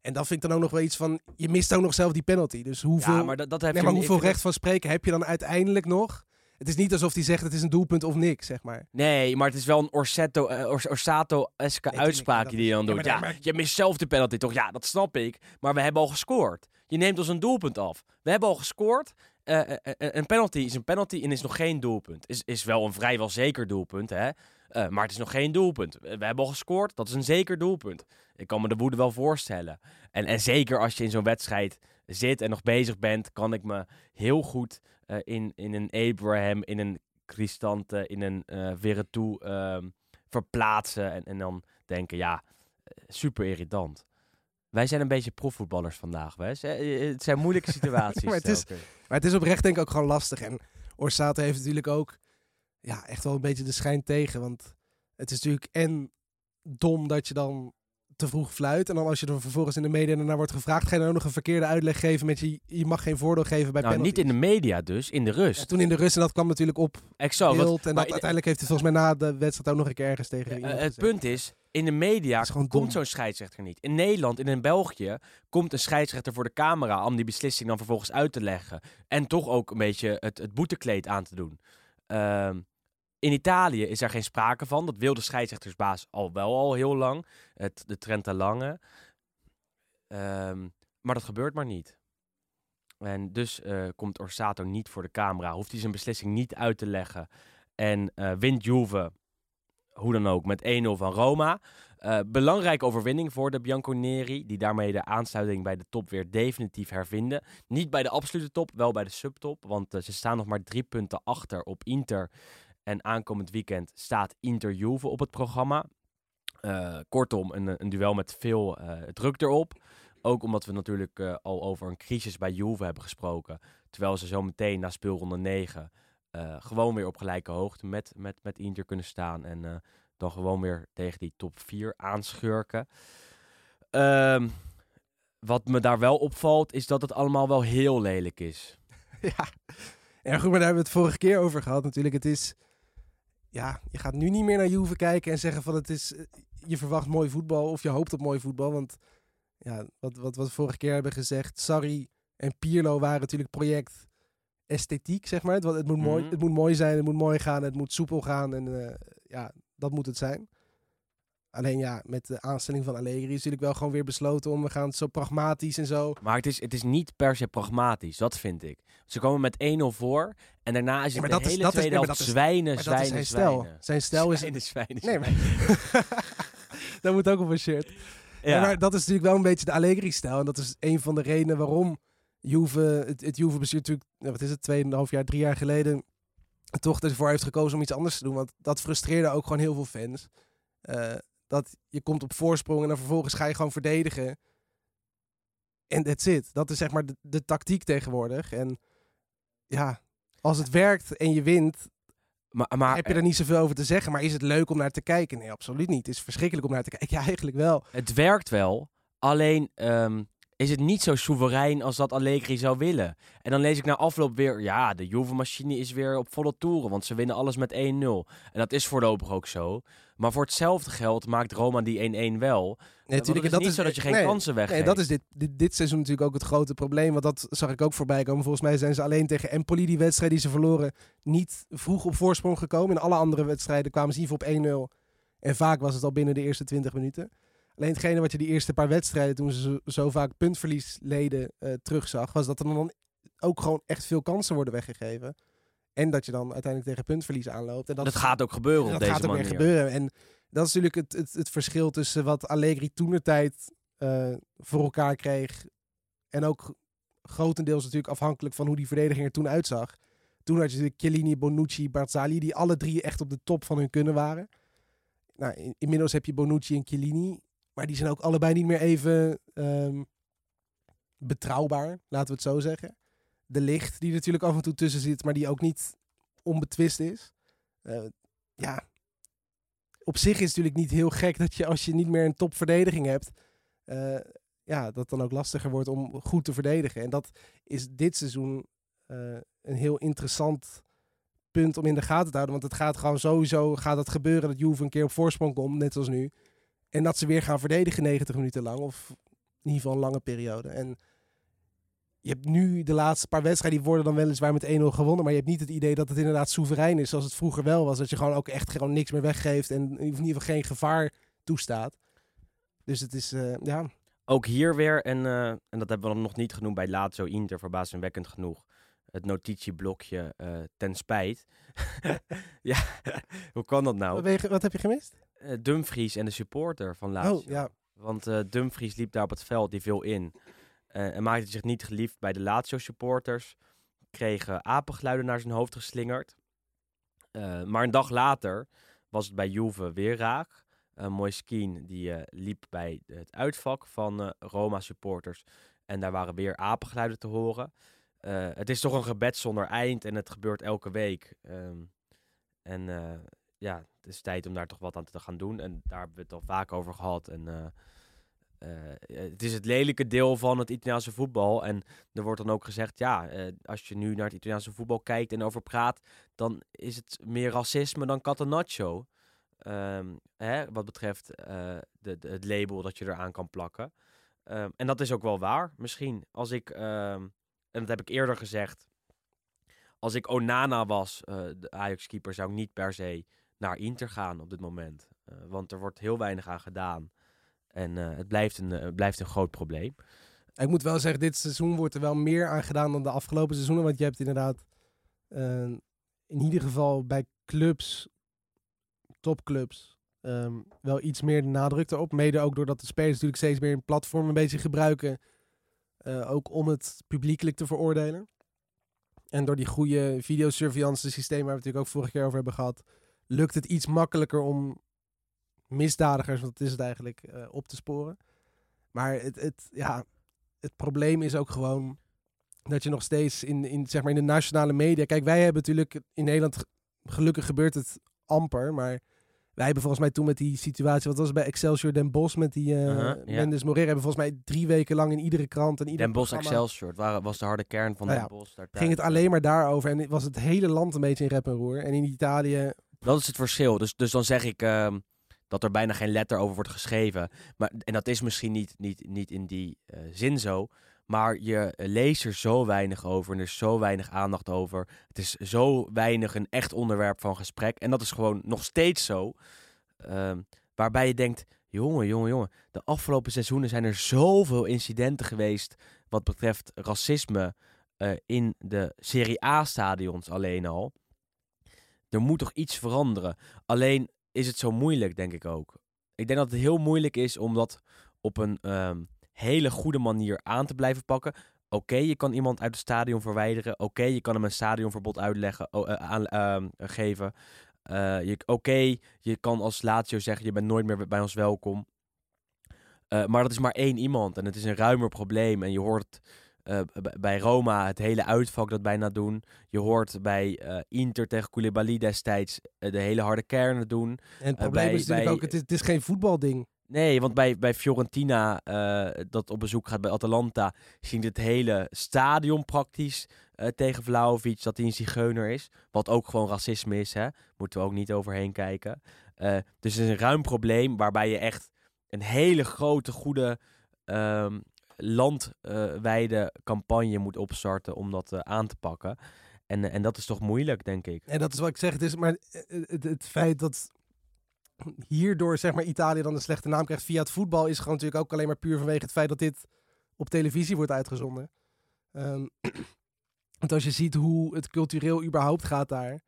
En dan vind ik dan ook nog wel iets van, je mist ook nog zelf die penalty. Dus hoeveel, ja, maar dat, dat heeft nee, maar hoeveel recht van spreken heb je dan uiteindelijk nog? Het is niet alsof hij zegt het is een doelpunt of niks, zeg maar. Nee, maar het is wel een Orsetto, Ors- Orsato-eske uitspraak dat die je dan doet. ja, maar- je mist zelf de penalty toch? Ja, dat snap ik. Maar we hebben al gescoord. Je neemt ons een doelpunt af. We hebben al gescoord. Eh, eh, een penalty is een penalty en is nog geen doelpunt. Is, is wel een vrijwel zeker doelpunt, hè? Eh, maar het is nog geen doelpunt. We we hebben al gescoord. Dat is een zeker doelpunt. Ik kan me de woede wel voorstellen. En, en zeker als je in zo'n wedstrijd zit en nog bezig bent, kan ik me heel goed eh, in, in een Abraham, in een Cristante, in een eh Veretout ehm, verplaatsen. En, en dan denken, ja, eh, super irritant. Wij zijn een beetje profvoetballers vandaag, Wes. Eh, Het zijn moeilijke situaties. Maar het is- telkens. Maar het is oprecht denk ik ook gewoon lastig. En Orsato heeft natuurlijk ook ja, echt wel een beetje de schijn tegen. Want het is natuurlijk en dom dat je dan te vroeg fluit. En dan als je er vervolgens in de media naar wordt gevraagd... ga je dan ook nog een verkeerde uitleg geven met je... je mag geen voordeel geven bij Nou, niet in de media dus, in de rust. Ja, toen in de rust, en dat kwam natuurlijk op Exact. beeld. En dat, uiteindelijk heeft hij volgens mij na de wedstrijd ook nog een keer ergens tegen eh, het punt is, in de media Het komt zo'n scheidsrechter niet. In Nederland en in België komt een scheidsrechter voor de camera om die beslissing dan vervolgens uit te leggen. En toch ook een beetje het, het boetekleed aan te doen. Ehm, in Italië is er geen sprake van. Dat wil de scheidsrechtersbaas al wel al heel lang. Het, de Trenta Lange. Ehm, maar dat gebeurt maar niet. En dus eh, komt Orsato niet voor de camera. Hoeft hij zijn beslissing niet uit te leggen. En eh, wint Juve, hoe dan ook, met 1-0 van Roma. Eh, belangrijke overwinning voor de Bianconeri. Die daarmee de aansluiting bij de top weer definitief hervinden. Niet bij de absolute top, wel bij de subtop. Want ze staan nog maar drie punten achter op Inter. En aankomend weekend staat Inter Juve op het programma. Eh, kortom, een, een duel met veel eh, druk erop. Ook omdat we natuurlijk eh, al over een crisis bij Juve hebben gesproken. Terwijl ze zo meteen na speelronde 9 eh, gewoon weer op gelijke hoogte met, met, met Inter kunnen staan. En dan gewoon weer tegen die top 4 aanschurken. Ehm, wat me daar wel opvalt, is dat het allemaal wel heel lelijk is. Ja. ja, goed, maar daar hebben we het vorige keer over gehad natuurlijk. Het is, ja, je gaat nu niet meer naar Juve kijken en zeggen van het is, eh, je verwacht mooi voetbal of je hoopt op mooi voetbal. Want ja, wat, wat, wat we vorige keer hebben gezegd, Sarri en Pirlo waren natuurlijk project esthetiek, zeg maar. Het, het, moet, mooi, Mhm. het moet mooi zijn, het moet mooi gaan, het moet soepel gaan en eh, ja, dat moet het zijn. Alleen ja, met de aanstelling van Allegri is natuurlijk wel gewoon weer besloten om we gaan zo pragmatisch en zo. Maar het is, het is niet per se pragmatisch, dat vind ik. Ze komen met 1-0 voor en daarna is het de hele is- tweede nee, helft zwijnen, Maar dat is zwijnen, zijn stijl. Zijn stijl is... Zwijnen, zwijnen, Nee, zwijnen. maar... dat moet ook op een shirt. Ja. Maar dat is natuurlijk wel een beetje de Allegri-stijl. En dat is een van de redenen waarom Juve, het, het Juve-bestuur natuurlijk, wat is het, tweeënhalf jaar, drie jaar geleden, toch ervoor heeft gekozen om iets anders te doen. Want dat frustreerde ook gewoon heel veel fans. Eh, dat je komt op voorsprong en dan vervolgens ga je gewoon verdedigen. En that's it. Dat is zeg maar de, de tactiek tegenwoordig. En ja, als het werkt en je wint, maar, maar heb je er niet zoveel over te zeggen. Maar is het leuk om naar te kijken? Nee, absoluut niet. Het is verschrikkelijk om naar te kijken. Ja, eigenlijk wel. Het werkt wel, alleen ehm, is het niet zo soeverein als dat Allegri zou willen. En dan lees ik na afloop weer, ja, de Juve-machine is weer op volle toeren, want ze winnen alles met 1-0. En dat is voorlopig ook zo. Maar voor hetzelfde geld maakt Roma die 1-1 wel. Nee, het is niet zo dat je geen nee, kansen weggeeft. Nee, dat is dit, dit, dit seizoen natuurlijk ook het grote probleem. Want dat zag ik ook voorbij komen. Volgens mij zijn ze alleen tegen Empoli, die wedstrijd die ze verloren, niet vroeg op voorsprong gekomen. In alle andere wedstrijden kwamen ze in ieder op 1-0. En vaak was het al binnen de eerste 20 minuten. Alleen hetgene wat je die eerste paar wedstrijden, toen ze zo, zo vaak puntverlies leden, eh, terugzag, was dat er dan ook gewoon echt veel kansen worden weggegeven. En dat je dan uiteindelijk tegen puntverlies aanloopt. En dat, Dat gaat ook gebeuren op dat deze gaat ook manier. weer gebeuren. En dat is natuurlijk het, het, het verschil tussen wat Allegri toenertijd eh voor elkaar kreeg. En ook grotendeels natuurlijk afhankelijk van hoe die verdediging er toen uitzag. Toen had je natuurlijk Chiellini, Bonucci, Barzali, die alle drie echt op de top van hun kunnen waren. Nou, in- inmiddels heb je Bonucci en Chiellini. Maar die zijn ook allebei niet meer even ehm, betrouwbaar, laten we het zo zeggen. De licht, die natuurlijk af en toe tussen zit, maar die ook niet onbetwist is. Eh, ja, op zich is het natuurlijk niet heel gek dat je als je niet meer een topverdediging hebt, eh, ja, dat dan ook lastiger wordt om goed te verdedigen. En dat is dit seizoen eh, een heel interessant punt om in de gaten te houden. Want het gaat gewoon sowieso gaat het gebeuren dat Juve een keer op voorsprong komt, net als nu. En dat ze weer gaan verdedigen 90 minuten lang. Of in ieder geval een lange periode. En je hebt nu de laatste paar wedstrijden, die worden dan weliswaar met 1-0 gewonnen. Maar je hebt niet het idee dat het inderdaad soeverein is zoals het vroeger wel was. Dat je gewoon ook echt gewoon niks meer weggeeft en in ieder geval geen gevaar toestaat. Dus het is, eh, ja, Ook hier weer, en, eh, en dat hebben we dan nog niet genoemd bij Lazio Inter, verbazingwekkend genoeg. Het notitieblokje eh, ten spijt. ja, hoe kan dat nou? wat, je heb je gemist? Dumfries en de supporter van Lazio. Oh, ja. Want Dumfries liep daar op het veld, die viel in. Eh, en maakte zich niet geliefd bij de Lazio-supporters. Kreeg eh, apengeluiden naar zijn hoofd geslingerd. Eh, maar een dag later was het bij Juve weer raak. Uh, Moiskeen die eh, liep bij het uitvak van eh, Roma-supporters. En daar waren weer apengeluiden te horen. Eh, het is toch een gebed zonder eind en het gebeurt elke week. Ehm, en eh, ja, het is tijd om daar toch wat aan te gaan doen. En daar hebben we het al vaak over gehad. En eh, eh, het is het lelijke deel van het Italiaanse voetbal. En er wordt dan ook gezegd, ja, eh, als je nu naar het Italiaanse voetbal kijkt en over praat, dan is het meer racisme dan Catenaccio. Ehm, hè, wat betreft eh, de, het label dat je eraan kan plakken. Ehm, en dat is ook wel waar, misschien. Als ik, ehm, en dat heb ik eerder gezegd, als ik Onana was, eh, de Ajax-keeper, zou ik niet per se naar Inter gaan op dit moment. Eh, want er wordt heel weinig aan gedaan. En eh, het blijft een, eh, blijft een groot probleem. Ik moet wel zeggen, dit seizoen wordt er wel meer aan gedaan dan de afgelopen seizoenen. Want je hebt inderdaad eh, in ieder geval bij clubs, topclubs, ehm, wel iets meer nadruk erop. Mede ook doordat de spelers natuurlijk steeds meer een platform een beetje gebruiken. eh, ook om het publiekelijk te veroordelen. En door die goede videosurveillance systeem waar we het natuurlijk ook vorige keer over hebben gehad, lukt het iets makkelijker om misdadigers, want dat is het eigenlijk, eh, op te sporen. Maar het, het, ja, het probleem is ook gewoon dat je nog steeds in, in, zeg maar in de nationale media. Kijk, wij hebben natuurlijk in Nederland. ge- Gelukkig gebeurt het amper. Maar wij hebben volgens mij toen met die situatie. Wat was het bij Excelsior Den Bosch met die Uh-huh, ja. Mendes Morera. Hebben volgens mij drie weken lang in iedere krant en ieder Den programma Excelsior, het was de harde kern van Nou Den ja, Bosch. daar ging het alleen maar daarover. En was het hele land een beetje in rep en roer. En in Italië. Dat is het verschil. Dus, dus dan zeg ik ehm, dat er bijna geen letter over wordt geschreven. Maar, en dat is misschien niet, niet, niet in die eh, zin zo. Maar je eh, leest er zo weinig over en er is zo weinig aandacht over. Het is zo weinig een echt onderwerp van gesprek. En dat is gewoon nog steeds zo. Ehm, waarbij je denkt, jongen, jongen, jongen. De afgelopen seizoenen zijn er zoveel incidenten geweest wat betreft racisme eh, in de Serie A-stadions alleen al. Er moet toch iets veranderen. Alleen is het zo moeilijk, denk ik ook. Ik denk dat het heel moeilijk is om dat op een ehm, hele goede manier aan te blijven pakken. Oké, je kan iemand uit het stadion verwijderen. Oké, je kan hem een stadionverbod uitleggen, eh, aan, ehm, geven. Eh, Oké, je kan als Lazio zeggen, je bent nooit meer bij ons welkom. Eh, maar dat is maar één iemand en het is een ruimer probleem. En je hoort eh, bij Roma het hele uitvak dat bijna doen. Je hoort bij eh, Inter tegen Koulibaly destijds eh, de hele harde kernen doen. En het probleem bij- is natuurlijk bij- ook. Het is, het is geen voetbalding. Nee, want bij, bij Fiorentina, dat op bezoek gaat bij Atalanta, zingt het hele stadion praktisch tegen Vlaovic dat hij een zigeuner is. Wat ook gewoon racisme is, hè. Moeten we ook niet overheen kijken. Dus het is een ruim probleem waarbij je echt een hele grote, goede ehm, landwijde campagne moet opstarten om dat eh, aan te pakken. En, eh, en dat is toch moeilijk, denk ik. En dat is wat ik zeg. Het is maar eh, het, het feit dat hierdoor zeg maar Italië dan een slechte naam krijgt via het voetbal is gewoon natuurlijk ook alleen maar puur vanwege het feit dat dit op televisie wordt uitgezonden. Ehm, want als je ziet hoe het cultureel überhaupt gaat daar.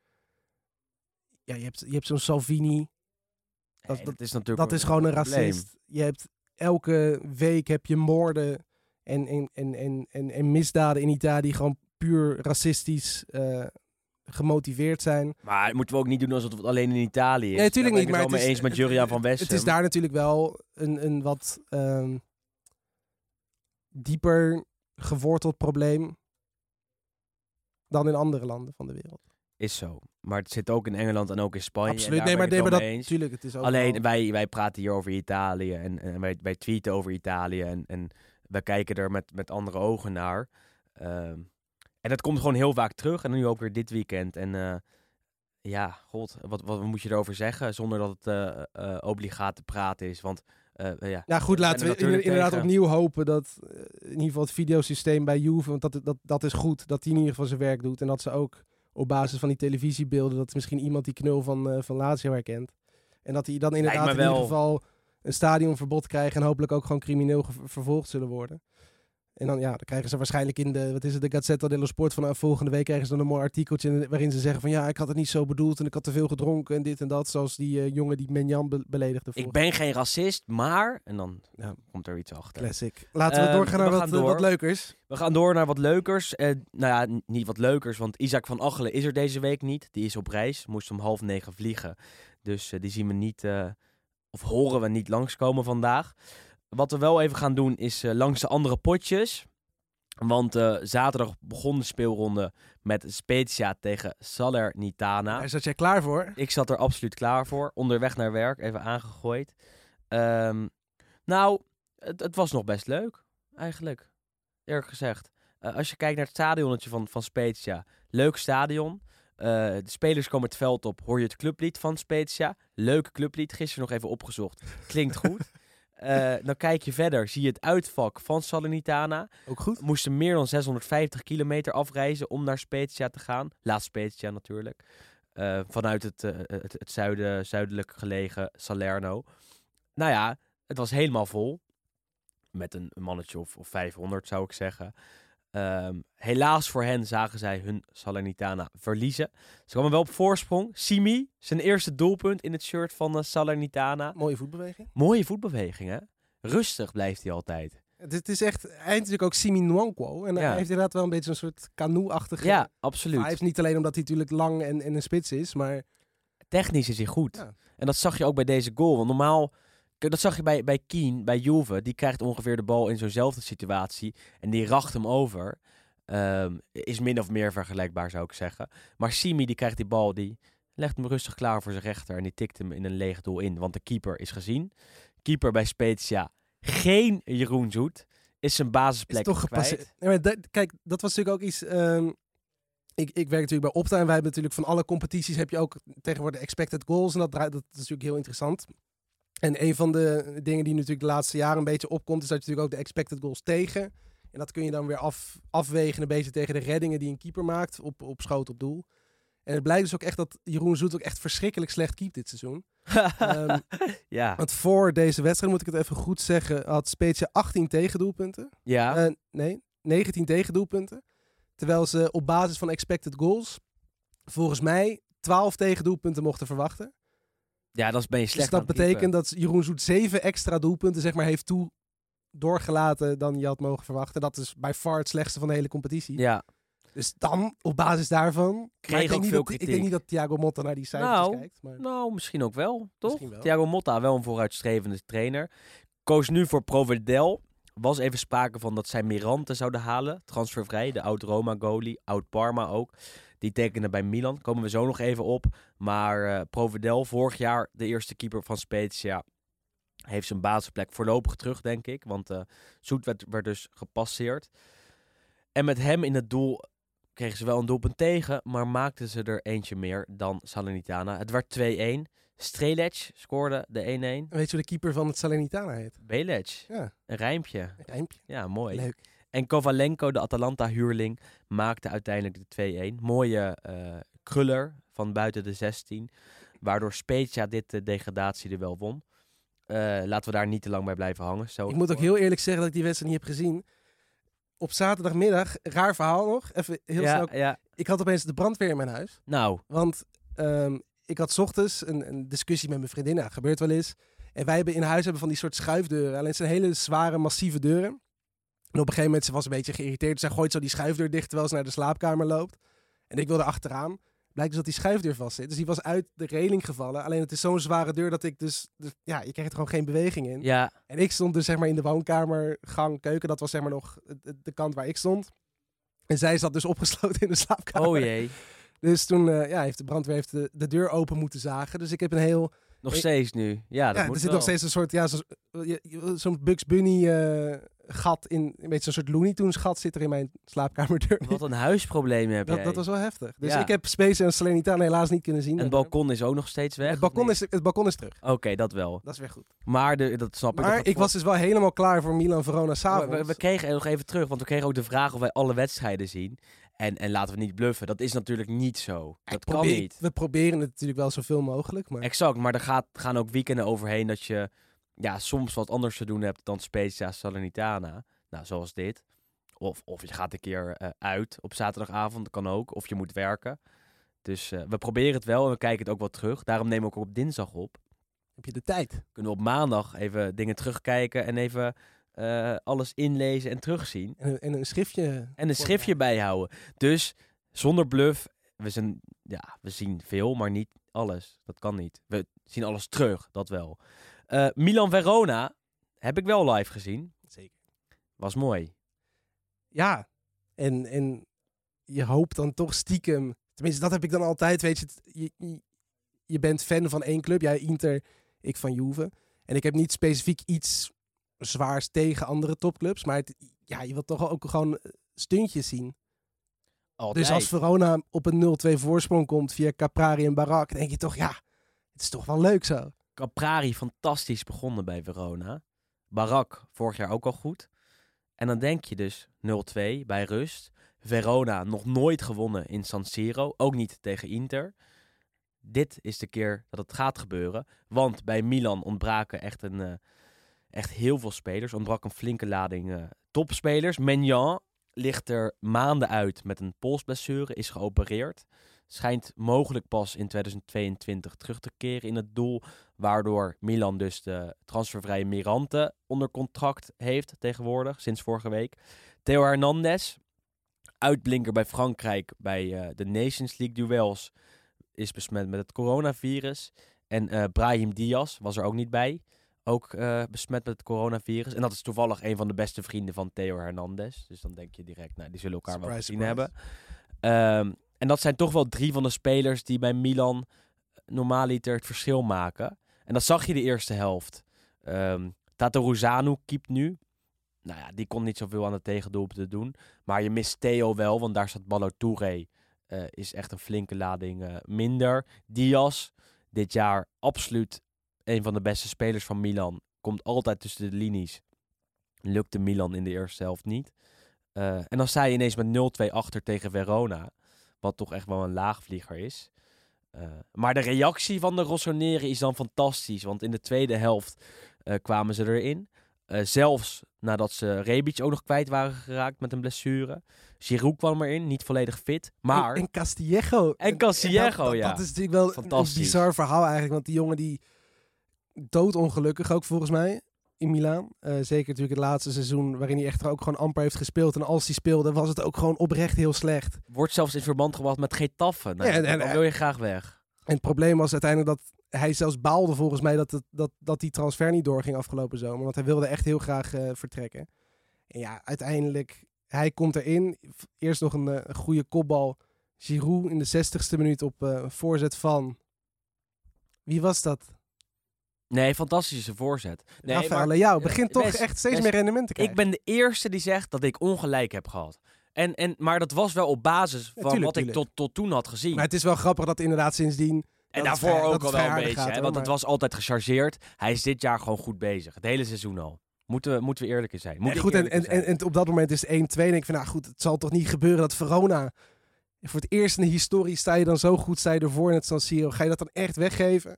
Ja, je hebt, je hebt zo'n Salvini. Dat, Nee, dat, is natuurlijk dat is gewoon een probleem. racist. Je hebt elke week heb je moorden en, en, en, en, en, en misdaden in Italië die gewoon puur racistisch eh, gemotiveerd zijn. Maar moeten we ook niet doen alsof het alleen in Italië is. Nee, natuurlijk niet. ben Maar ik het wel mee eens met het- Juriaan van het- Westen. Het is daar natuurlijk wel een, een wat ehm, dieper geworteld probleem dan in andere landen van de wereld. Is zo. Maar het zit ook in Engeland en ook in Spanje. Absoluut. Nee, maar, nee, dat natuurlijk. Het is ook Alleen wel- wij, wij praten hier over Italië en, en wij, wij tweeten over Italië en, en wij kijken er met, met andere ogen naar. Ehm, en dat komt gewoon heel vaak terug en nu ook weer dit weekend. En eh, ja, god, wat, wat moet je erover zeggen zonder dat het eh, obligaat te praten is? Want ja, Ja, goed, laten we er inderdaad tegen. opnieuw hopen dat in ieder geval het videosysteem bij Juve, want dat, dat, dat is goed, dat die in ieder geval zijn werk doet. En dat ze ook op basis van die televisiebeelden, dat misschien iemand die knul van, eh van Lazio herkent. En dat die dan inderdaad in ieder geval een stadionverbod krijgen en hopelijk ook gewoon crimineel vervolgd zullen worden. En dan, ja, dan krijgen ze waarschijnlijk in de, wat is het, de Gazzetta dello Sport van volgende week krijgen ze dan een mooi artikeltje waarin ze zeggen van ja, ik had het niet zo bedoeld en ik had te veel gedronken en dit en dat. Zoals die eh, jongen die Menjan be- beledigde. ik ben geen racist, maar... En dan Ja. komt er iets achter. Classic. Laten we Ehm, doorgaan we naar wat, eh, door. wat leukers. We gaan door naar wat leukers. Eh, nou ja, niet wat leukers, want Isaac van Achelen is er deze week niet. Die is op reis, moest om half negen vliegen. Dus eh, die zien we niet eh, of horen we niet langskomen vandaag. Wat we wel even gaan doen is eh, langs de andere potjes. Want eh, zaterdag begon de speelronde met Spezia tegen Salernitana. Daar zat jij klaar voor? Ik zat er absoluut klaar voor. Onderweg naar werk, even aangegooid. Ehm, nou, het, het was nog best leuk, eigenlijk. Eerlijk gezegd. Eh, als je kijkt naar het stadionnetje van, van Spezia. Leuk stadion. De spelers komen het veld op. Hoor je het clublied van Spezia. Leuk clublied. Gisteren nog even opgezocht. Klinkt goed. Eh, dan kijk je verder. Zie je het uitvak van Salernitana. Ook goed. Moesten meer dan 650 kilometer afreizen om naar Spezia te gaan. Laat Spezia natuurlijk. Eh, vanuit het, eh, het, het zuiden, zuidelijk gelegen Salerno. Nou ja, het was helemaal vol. Met een mannetje of, of 500 zou ik zeggen. Ehm, helaas voor hen zagen zij hun Salernitana verliezen. Ze kwamen wel op voorsprong. Simi, zijn eerste doelpunt in het shirt van de Salernitana. Mooie voetbeweging. Mooie voetbeweging, hè? Rustig blijft hij altijd. Het, is echt, hij natuurlijk ook Simi Nwankwo. En Ja. hij heeft inderdaad wel een beetje een soort canoe-achtige... Ja, Hij absoluut. heeft niet alleen omdat hij natuurlijk lang en, en een spits is, maar Technisch is hij goed. Ja. En dat zag je ook bij deze goal. Want normaal, dat zag je bij, bij Keen, bij Juve. Die krijgt ongeveer de bal in zo'nzelfde situatie. En die racht hem over. Ehm, is min of meer vergelijkbaar, zou ik zeggen. Maar Simi, die krijgt die bal, die legt hem rustig klaar voor zijn rechter. En die tikt hem in een leeg doel in. Want de keeper is gezien. Keeper bij Spezia, geen Jeroen Zoet. Is zijn is basisplek toch kwijt. gepasseerd. Nee, maar dat- kijk, dat was natuurlijk ook iets... ehm, ik, ik werk natuurlijk bij Opta en wij hebben natuurlijk van alle competities heb je ook tegenwoordig expected goals. En dat, draait, dat is natuurlijk heel interessant. En een van de dingen die natuurlijk de laatste jaren een beetje opkomt, is dat je natuurlijk ook de expected goals tegen. En dat kun je dan weer af, afwegen een beetje tegen de reddingen die een keeper maakt op, op schoot op doel. En het blijkt dus ook echt dat Jeroen Zoet ook echt verschrikkelijk slecht keept dit seizoen. Ehm, ja, want voor deze wedstrijd, moet ik het even goed zeggen, had Spezia 18 tegendoelpunten. ja. Eh, nee, 19 tegendoelpunten. Terwijl ze op basis van expected goals volgens mij 12 tegendoelpunten mochten verwachten. Ja, dan ben je slecht dus dat betekent dat Jeroen Zoet 7 extra doelpunten zeg maar, heeft toe doorgelaten dan je had mogen verwachten. Dat is bij far het slechtste van de hele competitie. Ja, Dus dan, op basis daarvan... Kreeg ik ook niet veel dat, Ik denk niet dat Thiago Motta naar die cijfers Nou, kijkt. Maar... Nou, misschien ook wel, toch? Wel. Thiago Motta, wel een vooruitstrevende trainer. Koos nu voor Provedel. Was even sprake van dat zij Mirante zouden halen. Transfervrij, de oud-Roma-goalie. Oud-Parma ook. Die tekende bij Milan. Komen we zo nog even op. Maar eh Provedel, vorig jaar de eerste keeper van Spezia... heeft zijn basisplek voorlopig terug, denk ik. Want eh Zoet werd, werd dus gepasseerd. En met hem in het doel kregen ze wel een doelpunt tegen, maar maakten ze er eentje meer dan Salernitana. Het werd 2-1. Strelec scoorde de 1-1. Weet je hoe de keeper van het Salernitana heet? Belec, Ja, een rijmpje. een rijmpje. Ja, mooi. Leuk. En Kovalenko, de Atalanta-huurling, maakte uiteindelijk de 2-1. Mooie eh, kruller van buiten de 16, waardoor Spezia dit de degradatie er wel won. Eh, laten we daar niet te lang bij blijven hangen. Zo Ik moet ook heel eerlijk zeggen dat ik die wedstrijd niet heb gezien. Op zaterdagmiddag, raar verhaal nog, even heel ja, snel. ja, Ik had opeens de brandweer in mijn huis. nou, Want ehm, ik had 's ochtends een, een discussie met mijn vriendin. Nou, gebeurt wel eens. En wij hebben in huis hebben van die soort schuifdeuren. Alleen het zijn hele zware, massieve deuren. En op een gegeven moment, ze was een beetje geïrriteerd. Zij gooit zo die schuifdeur dicht terwijl ze naar de slaapkamer loopt. En ik wilde achteraan. Blijkt dus dat die schuifdeur vast zit. Dus die was uit de reling gevallen. Alleen het is zo'n zware deur dat ik dus, dus... Ja, je krijgt er gewoon geen beweging in. ja, En ik stond dus zeg maar in de woonkamer, gang, keuken. Dat was zeg maar nog de, kant waar ik stond. En zij zat dus opgesloten in de slaapkamer. oh jee. Dus toen eh, ja, heeft de brandweer heeft de, de deur open moeten zagen. Dus ik heb een heel... Nog steeds nu. Ja, dat ja, moet er zit wel. nog steeds een soort... Ja, zo- je- zo'n Bugs Bunny eh, gat in... Een beetje zo'n soort Looney Tunes gat zit er in mijn slaapkamerdeur. Wat een huisprobleem heb dat, jij. dat was wel heftig. Dus Ja. ik heb Space en Salernitana helaas niet kunnen zien. En het balkon is ook nog steeds weg? het, balkon is, het balkon is terug. Oké, dat wel. Dat is weer goed. Maar de, dat snap ik. Maar dat ik was dus wel helemaal klaar voor Milan Verona we, s'avonds. we, we kregen nog even terug, want we kregen ook de vraag of wij alle wedstrijden zien. En, en laten we niet bluffen, dat is natuurlijk niet zo. Dat kan Probeer- niet. We proberen het natuurlijk wel zoveel mogelijk. Maar Exact, maar er gaat, gaan ook weekenden overheen dat je ja, soms wat anders te doen hebt dan Spezia Salernitana. Nou, zoals dit. Of, of je gaat een keer eh, uit op zaterdagavond, dat kan ook. Of je moet werken. Dus eh, we proberen het wel en we kijken het ook wel terug. Daarom nemen we ook op dinsdag op. heb je de tijd? Kunnen we op maandag even dingen terugkijken en even eh, alles inlezen en terugzien. En, een- en een schriftje. En een schriftje bijhouden. Dus zonder bluff, we, zijn, ja, we zien veel, maar niet alles. Dat kan niet. We zien alles terug, dat wel. Eh, Milan-Verona heb ik wel live gezien. Zeker. Was mooi. Ja, en, en je hoopt dan toch stiekem... Tenminste, dat heb ik dan altijd, weet je. Je, je, je bent fan van één club. Jij Inter, ik van Juve. En ik heb niet specifiek iets zwaars tegen andere topclubs. Maar het, ja, je wilt toch ook gewoon stuntjes zien. Altijd. Dus als Verona op een 0-2 voorsprong komt via Caprari en Barak, denk je toch, ja, het is toch wel leuk zo. Caprari fantastisch begonnen bij Verona. Barak vorig jaar ook al goed. En dan denk je dus 0-2 bij rust. Verona nog nooit gewonnen in San Siro. Ook niet tegen Inter. Dit is de keer dat het gaat gebeuren. Want bij Milan ontbraken echt, een, eh, echt heel veel spelers. Ontbrak een flinke lading eh, topspelers. Menjan ligt er maanden uit met een polsblessure. Is geopereerd. Schijnt mogelijk pas in 2022 terug te keren in het doel. Waardoor Milan dus de transfervrije Mirante onder contract heeft tegenwoordig, sinds vorige week. Theo Hernandez, uitblinker bij Frankrijk bij eh, de Nations League duels, is besmet met het coronavirus. En eh, Brahim Diaz was er ook niet bij. Ook eh, besmet met het coronavirus. En dat is toevallig een van de beste vrienden van Theo Hernandez. Dus dan denk je direct, nou, die zullen elkaar wel gezien hebben. Ehm, en dat zijn toch wel drie van de spelers die bij Milan normaaliter het verschil maken. En dat zag je de eerste helft. Ehm Tato Ruzanu keept nu. Nou ja, die kon niet zoveel aan de tegendoelpunten doen. Maar je mist Theo wel, want daar staat Ballo Touré. eh, is echt een flinke lading eh, minder. Diaz, dit jaar absoluut een van de beste spelers van Milan. Komt altijd tussen de linies. Lukte Milan in de eerste helft niet. Eh, en dan sta je ineens met 0-2 achter tegen Verona. Wat toch echt wel een laagvlieger is. Eh, maar de reactie van de Rossoneri is dan fantastisch. Want in de tweede helft eh, kwamen ze erin. Eh, zelfs nadat ze Rebic ook nog kwijt waren geraakt met een blessure. Giroud kwam erin, niet volledig fit. Maar En, en Castillejo. En Castillejo, dat, dat, ja. Dat is natuurlijk wel een Fantastisch. bizar verhaal eigenlijk. Want die jongen die doodongelukkig ook volgens mij in Milaan. Eh, zeker natuurlijk het laatste seizoen waarin hij echt ook gewoon amper heeft gespeeld. En als hij speelde was het ook gewoon oprecht heel slecht. wordt zelfs in verband gebracht met Getafe. Nou, Ja, en- en- dan wil je graag weg. En het probleem was uiteindelijk dat hij zelfs baalde volgens mij dat, het, dat, dat die transfer niet doorging afgelopen zomer. Want hij wilde echt heel graag eh, vertrekken. En ja, uiteindelijk, hij komt erin. Eerst nog een, eh, een goede kopbal. Giroud in de 60ste minuut op voorzet van... Wie was dat? Nee, fantastische voorzet. Nee, Rafael maar- Leao. Begint toch echt steeds meer rendement te Ik krijgen. ben de eerste die zegt dat ik ongelijk heb gehad. En, en, maar dat was wel op basis van tuurlijk, wat ik tot, tot toen had gezien. Maar het is wel grappig dat inderdaad sindsdien... en daarvoor vrij- ook al wel een beetje. gaat, hè, want het was altijd gechargeerd. Hij is dit jaar gewoon goed bezig. Het hele seizoen al. Moeten we, moeten we eerlijk in zijn. Moet ik goed, en, en, zijn. en, op dat moment is het 1-2. En ik van, nou goed, het zal toch niet gebeuren dat Verona... Voor het eerst in de historie sta je dan zo goed, je ervoor in het San Siro. Ga je dat dan echt weggeven?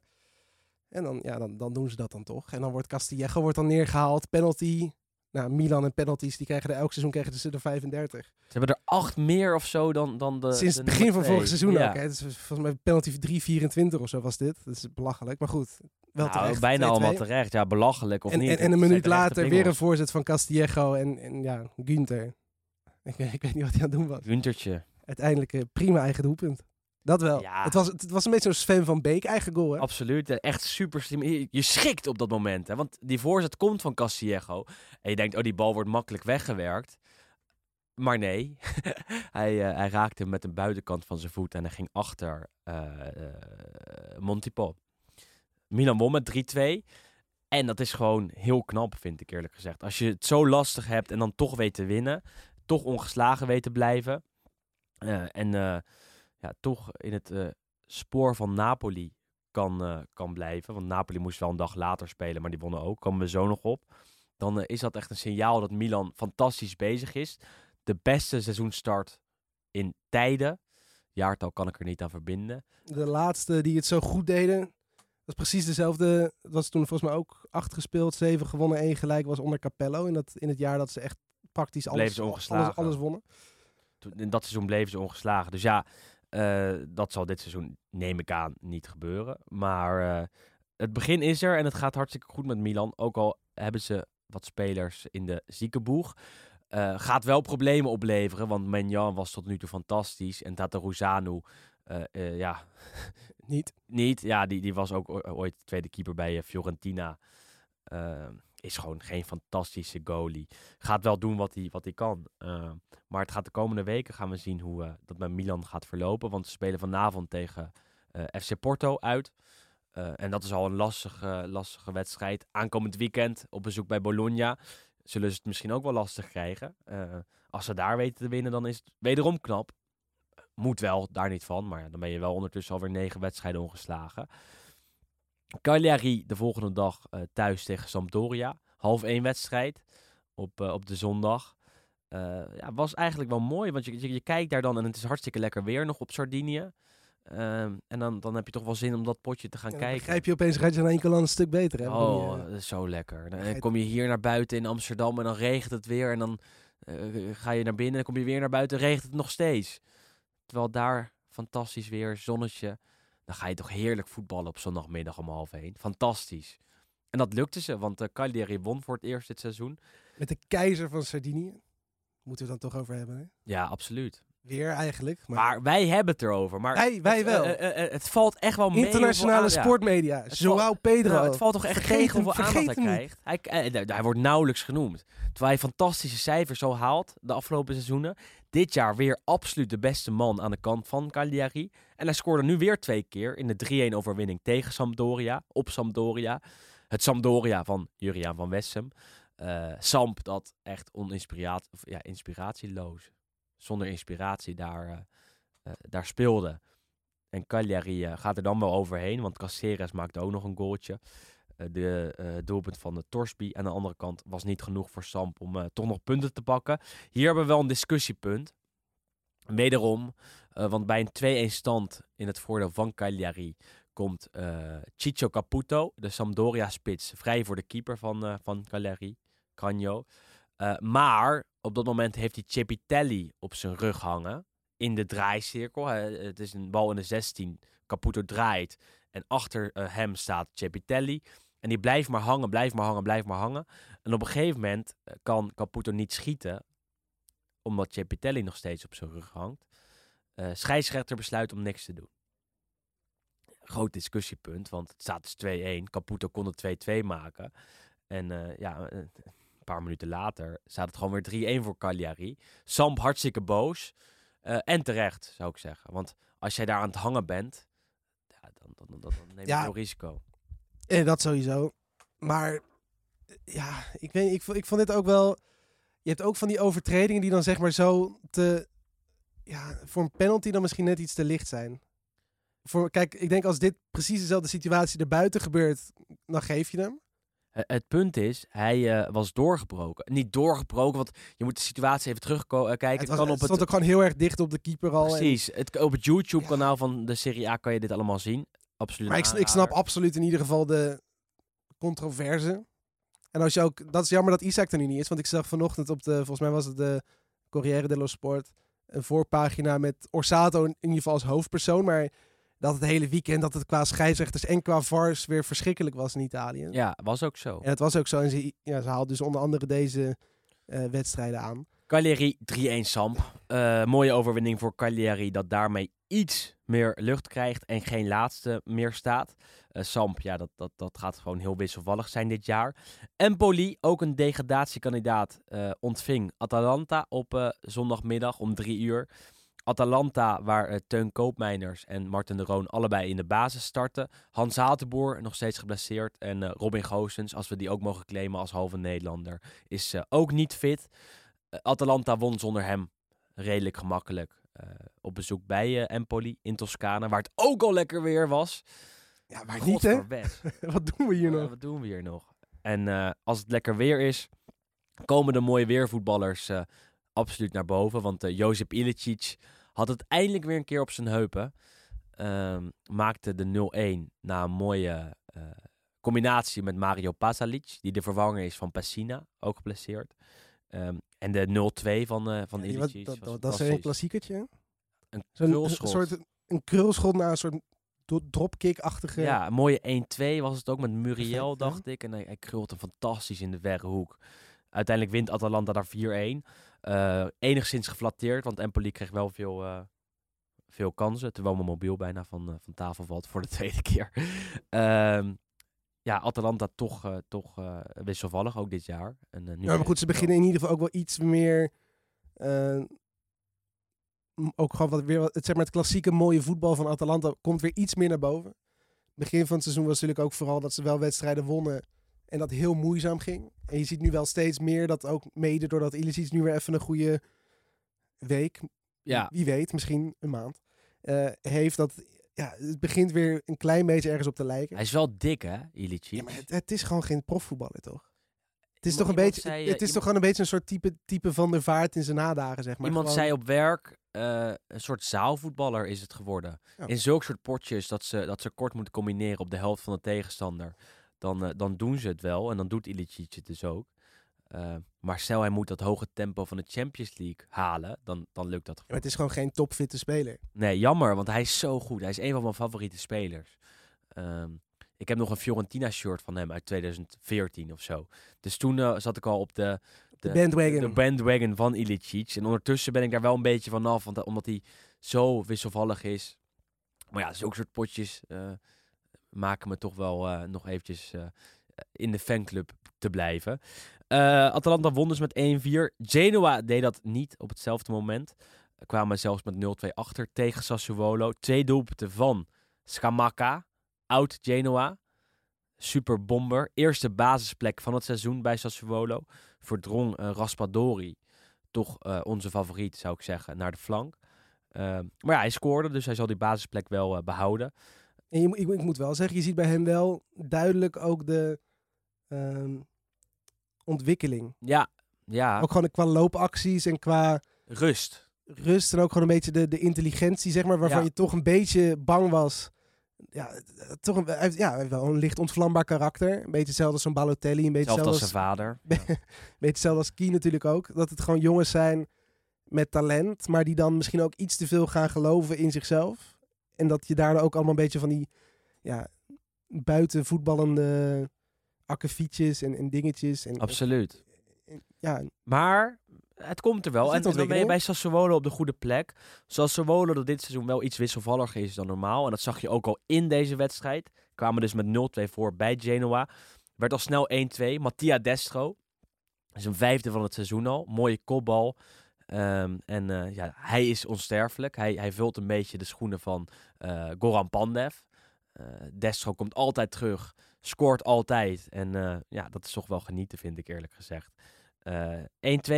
En dan, ja, dan, dan doen ze dat dan toch. En dan wordt Castillejo wordt dan neergehaald. Penalty. Nou, Milan en penalties, die krijgen er elk seizoen krijgen ze er 35. Ze hebben er acht meer of zo dan, dan de. Sinds de het begin van vorig seizoen Ja. ook. Hè. Is volgens mij penalty 3-24 of zo was dit. Dat is belachelijk. Maar goed, wel Nou, terecht. bijna 2-2. allemaal terecht. Ja, belachelijk of en, niet. en, en een minuut later weer een voorzet van Castillejo en, en ja, Günther. Ik, weet- ik weet niet wat hij aan het doen was. Guntertje. Uiteindelijk eh, prima eigen doelpunt. Dat wel. Ja. Het, was, het was een beetje zo'n Sven van Beek eigen goal. Hè? Absoluut. Echt super slim. Je, schrikt op dat moment. Hè? Want die voorzet komt van Castillejo. En je denkt, oh, die bal wordt makkelijk weggewerkt. Maar nee, hij, eh, hij raakte hem met de buitenkant van zijn voet en hij ging achter eh eh, Montipol. Milan won met 3-2. En dat is gewoon heel knap, vind ik eerlijk gezegd. Als je het zo lastig hebt en dan toch weet te winnen. Toch ongeslagen weet te blijven. en ja, toch in het eh, spoor van Napoli kan, eh, kan blijven. Want Napoli moest wel een dag later spelen, maar die wonnen ook. Komen we zo nog op. Dan eh, is dat echt een signaal dat Milan fantastisch bezig is. De beste seizoenstart in tijden. Jaartal kan ik er niet aan verbinden. De laatste die het zo goed deden. Dat is precies dezelfde. Dat was toen volgens mij ook acht gespeeld, zeven gewonnen, één gelijk was onder Capello. In, dat, in het jaar dat ze echt praktisch alles, alles, alles wonnen. Toen- In dat seizoen bleven ze ongeslagen. Dus ja, eh, dat zal dit seizoen, neem ik aan, niet gebeuren. Maar eh, het begin is er en het gaat hartstikke goed met Milan. Ook al hebben ze wat spelers in de ziekenboeg. Eh, gaat wel problemen opleveren, want Menjan was tot nu toe fantastisch. En Tataruzanu, eh eh ja, Niet. Niet, ja, die, die was ook ooit tweede keeper bij Fiorentina. Is gewoon geen fantastische goalie. Gaat wel doen wat hij wat hij kan. Eh, maar het gaat de komende weken gaan we zien hoe eh, dat bij Milan gaat verlopen. Want ze spelen vanavond tegen eh, FC Porto uit. Eh, en dat is al een lastige, lastige wedstrijd. Aankomend weekend op bezoek bij Bologna. Zullen ze het misschien ook wel lastig krijgen. Als ze daar weten te winnen, dan is het wederom knap. Moet wel, daar niet van. Maar dan ben je wel ondertussen alweer negen wedstrijden ongeslagen. Cagliari de volgende dag eh, thuis tegen Sampdoria. Half één wedstrijd op, eh, op de zondag. Eh, ja, was eigenlijk wel mooi, want je, je, je kijkt daar dan en het is hartstikke lekker weer nog op Sardinië. Ehm, en dan, dan heb je toch wel zin om dat potje te gaan En dan kijken. begrijp je opeens, gaat je aan één kant een stuk beter. Hè? Oh, dat is zo lekker. Dan kom je hier naar buiten in Amsterdam en dan regent het weer. En dan ga je naar binnen en dan kom je weer naar buiten en regent het nog steeds. Terwijl daar fantastisch weer, zonnetje. Dan ga je toch heerlijk voetballen op zondagmiddag om half één. Fantastisch. En dat lukte ze, want uh, Cagliari won voor het eerst dit seizoen. Met de keizer van Sardinië. Moeten we het dan toch over hebben. Hè? Ja, absoluut. Weer eigenlijk. Maar, Maar wij hebben het erover. Maar Wij- wij het, wel. eh, eh, eh, het valt echt wel mee. internationale ja. sportmedia. Joao valt- Pedro. Nou, het valt toch echt Vergeet tegen hoeveel aandacht hij krijgt. Hij, hij, wordt nauwelijks genoemd. Terwijl hij fantastische cijfers zo haalt de afgelopen seizoenen. Dit jaar weer absoluut de beste man aan de kant van Cagliari. En hij scoorde nu weer twee keer in de 3-1 overwinning tegen Sampdoria. Op Sampdoria. Het Sampdoria van Juriaan van Wessem. Samp dat echt oninspiratie, of, ja, inspiratieloos. Zonder inspiratie daar, eh, eh, daar speelde. En Cagliari eh, gaat er dan wel overheen, want Caceres maakte ook nog een goaltje. De doelpunt van de Torsby aan de andere kant was niet genoeg voor Samp om toch nog punten te pakken. Hier hebben we wel een discussiepunt. Wederom, want bij een 2-1 stand in het voordeel van Cagliari komt Ciccio Caputo, de Sampdoria-spits, vrij voor de keeper van, van Cagliari, Cagno. Maar op dat moment heeft hij Cepitelli op zijn rug hangen in de draaicirkel. Het is een bal in de 16. Caputo draait. En achter eh, hem staat Cepitelli. En die blijft maar hangen, blijft maar hangen, blijft maar hangen. En op een gegeven moment eh, kan Caputo niet schieten. Omdat Cepitelli nog steeds op zijn rug hangt. Eh scheidsrechter besluit om niks te doen. Groot discussiepunt, want het staat dus 2-1. Caputo kon het 2-2 maken. En ja, een paar minuten later staat het gewoon weer 3-1 voor Cagliari. Samp hartstikke boos. Eh, en terecht, zou ik zeggen. Want als jij daar aan het hangen bent, ja, dan, dan, dan, dan neem je Ja. veel risico. Eh, dat sowieso. Maar eh, ja, ik, weet, ik, vond- ik vond dit ook wel. Je hebt ook van die overtredingen die dan zeg maar zo te. Ja, voor een penalty dan misschien net iets te licht zijn. Voor, kijk, ik denk als dit precies dezelfde situatie erbuiten gebeurt, dan geef je hem. Eh, het punt is, hij eh, was doorgebroken. Niet doorgebroken, want je moet de situatie even terugkijken. Het, Het was, kan het op het, stond ook gewoon heel erg dicht op de keeper al. en- precies, het, op het Ja. YouTube-kanaal van de Serie A kan je dit allemaal zien. Absoluut. maar ik, ik snap absoluut in ieder geval de controverse. En als je ook, dat is jammer dat Isaac er nu niet is, want ik zag vanochtend op de, volgens mij was het de Corriere dello Sport, een voorpagina met Orsato in ieder geval als hoofdpersoon, maar dat het hele weekend, dat het qua scheidsrechters en qua VARs weer verschrikkelijk was in Italië. Ja, was ook zo. En het was ook zo, en ze, ja, ze haalt dus onder andere deze eh, wedstrijden aan. Cagliari 3-1 Samp. Eh, mooie overwinning voor Cagliari dat daarmee iets meer lucht krijgt en geen laatste meer staat. Eh, Samp, ja, dat, dat, dat gaat gewoon heel wisselvallig zijn dit jaar. Empoli, ook een degradatiekandidaat, ontving Atalanta op zondagmiddag om drie uur. Atalanta, waar eh, Teun Koopmeiners en Martin de Roon allebei in de basis starten. Hans Hatenboer, nog steeds geblesseerd. En eh, Robin Goossens, als we die ook mogen claimen als halve Nederlander, is eh, ook niet fit. Atalanta won zonder hem redelijk gemakkelijk op bezoek bij Empoli in Toscane, waar het ook al lekker weer was. Ja, maar niet hè? Wat doen we hier nog? wat doen we hier nog? En als het lekker weer is, komen de mooie weervoetballers absoluut naar boven. Want uh, Josip Ilicic had het eindelijk weer een keer op zijn heupen. Um, maakte de 0-1 na een mooie uh, combinatie met Mario Pasalic, die de vervanger is van Pessina, ook geblesseerd. Um, en de 0-2 van, uh, van ja, Ilicic. dat, dat, dat is een klassiekertje. Een krulschot. Een, soort, een krulschot naar een soort dropkick-achtige... Ja, een mooie 1-2 was het ook met Muriel, Perfect, dacht ik. En hij, hij krult hem fantastisch in de verre hoek. Uiteindelijk wint Atalanta daar 4-1. Uh, enigszins geflatteerd, want Empoli kreeg wel veel, uh, veel kansen, terwijl mijn mobiel bijna van, eh, van tafel valt voor de tweede keer. Ehm, ja, Atalanta toch, eh, toch eh, wisselvallig, ook dit jaar. En, eh, nu Ja, maar goed, ze beginnen in ieder geval ook wel iets meer. eh, ook gewoon wat weer wat, het, zeg maar, het klassieke mooie voetbal van Atalanta komt weer iets meer naar boven. Begin van het seizoen was natuurlijk ook vooral dat ze wel wedstrijden wonnen en dat heel moeizaam ging. En je ziet nu wel steeds meer dat ook mede doordat Ilicic nu weer even een goede week, Ja, wie weet, misschien een maand, eh, heeft dat. Ja, het begint weer een klein beetje ergens op te lijken. hij is wel dik, hè, Ilicic? Ja, maar het, het is gewoon geen profvoetballer, toch? Het is Iemand- toch een beetje, zei, eh, het is iemand- toch gewoon een beetje een soort type, type van der Vaart in zijn nadagen, zeg maar. Iemand Gewoon- zei op werk, eh, een soort zaalvoetballer is het geworden. Ja. In zulke soort potjes dat ze, dat ze kort moeten combineren op de helft van de tegenstander. Dan, eh, dan doen ze het wel en dan doet Ilicic het dus ook. Eh, maar stel hij moet dat hoge tempo van de Champions League halen, dan, dan lukt dat Ja, maar het is gewoon geen topfitte speler. Nee, jammer, want hij is zo goed. Hij is een van mijn favoriete spelers. Ehm, ik heb nog een Fiorentina-shirt van hem uit 2014 of zo. Dus toen eh, zat ik al op de, De bandwagon. de bandwagon van Ilicic. En ondertussen ben ik daar wel een beetje vanaf, want, omdat hij zo wisselvallig is. Maar ja, zulke soort potjes maken me toch wel eh, nog eventjes eh, in de fanclub te blijven. Eh, Atalanta won dus met 1-4. Genoa deed dat niet op hetzelfde moment. Kwamen zelfs met 0-2 achter tegen Sassuolo. Twee doelpunten van Scamacca, oud Genoa. Super bomber. Eerste basisplek van het seizoen bij Sassuolo. Verdrong eh, Raspadori, toch onze favoriet zou ik zeggen, naar de flank. Maar ja, hij scoorde, dus hij zal die basisplek wel eh, behouden. En je, ik, ik moet wel zeggen, je ziet bij hem wel duidelijk ook de ehm, ontwikkeling. Ja, ja, Ook gewoon qua loopacties en qua rust. rust en ook gewoon een beetje de, de intelligentie, zeg maar, waarvan Ja. je toch een beetje bang was. Ja, toch een, heeft, ja, heeft wel een licht ontvlambaar karakter. Een beetje hetzelfde als zo'n Balotelli, een beetje Zelfs als hetzelfde zijn vader. Be- beetje hetzelfde als Key natuurlijk ook. Dat het gewoon jongens zijn met talent, maar die dan misschien ook iets te veel gaan geloven in zichzelf. En dat je daar ook allemaal een beetje van die ja, buiten voetballende akkefietjes en, en dingetjes. En, Absoluut. en- ja, Maar het komt er wel. En, dan ben je bij Sassuolo op de goede plek. Sassuolo dat dit seizoen wel iets wisselvalliger is dan normaal. En dat zag je ook al in deze wedstrijd. Kwamen dus met 0-2 voor bij Genoa. Werd al snel 1-2. Mattia Destro. is een vijfde van het seizoen al. Mooie kopbal. Ehm, en eh, ja, hij is onsterfelijk. Hij, hij vult een beetje de schoenen van eh, Goran Pandev. Eh, Destro komt altijd terug. Scoort altijd. En ja, dat is toch wel genieten, vind ik eerlijk gezegd. Eh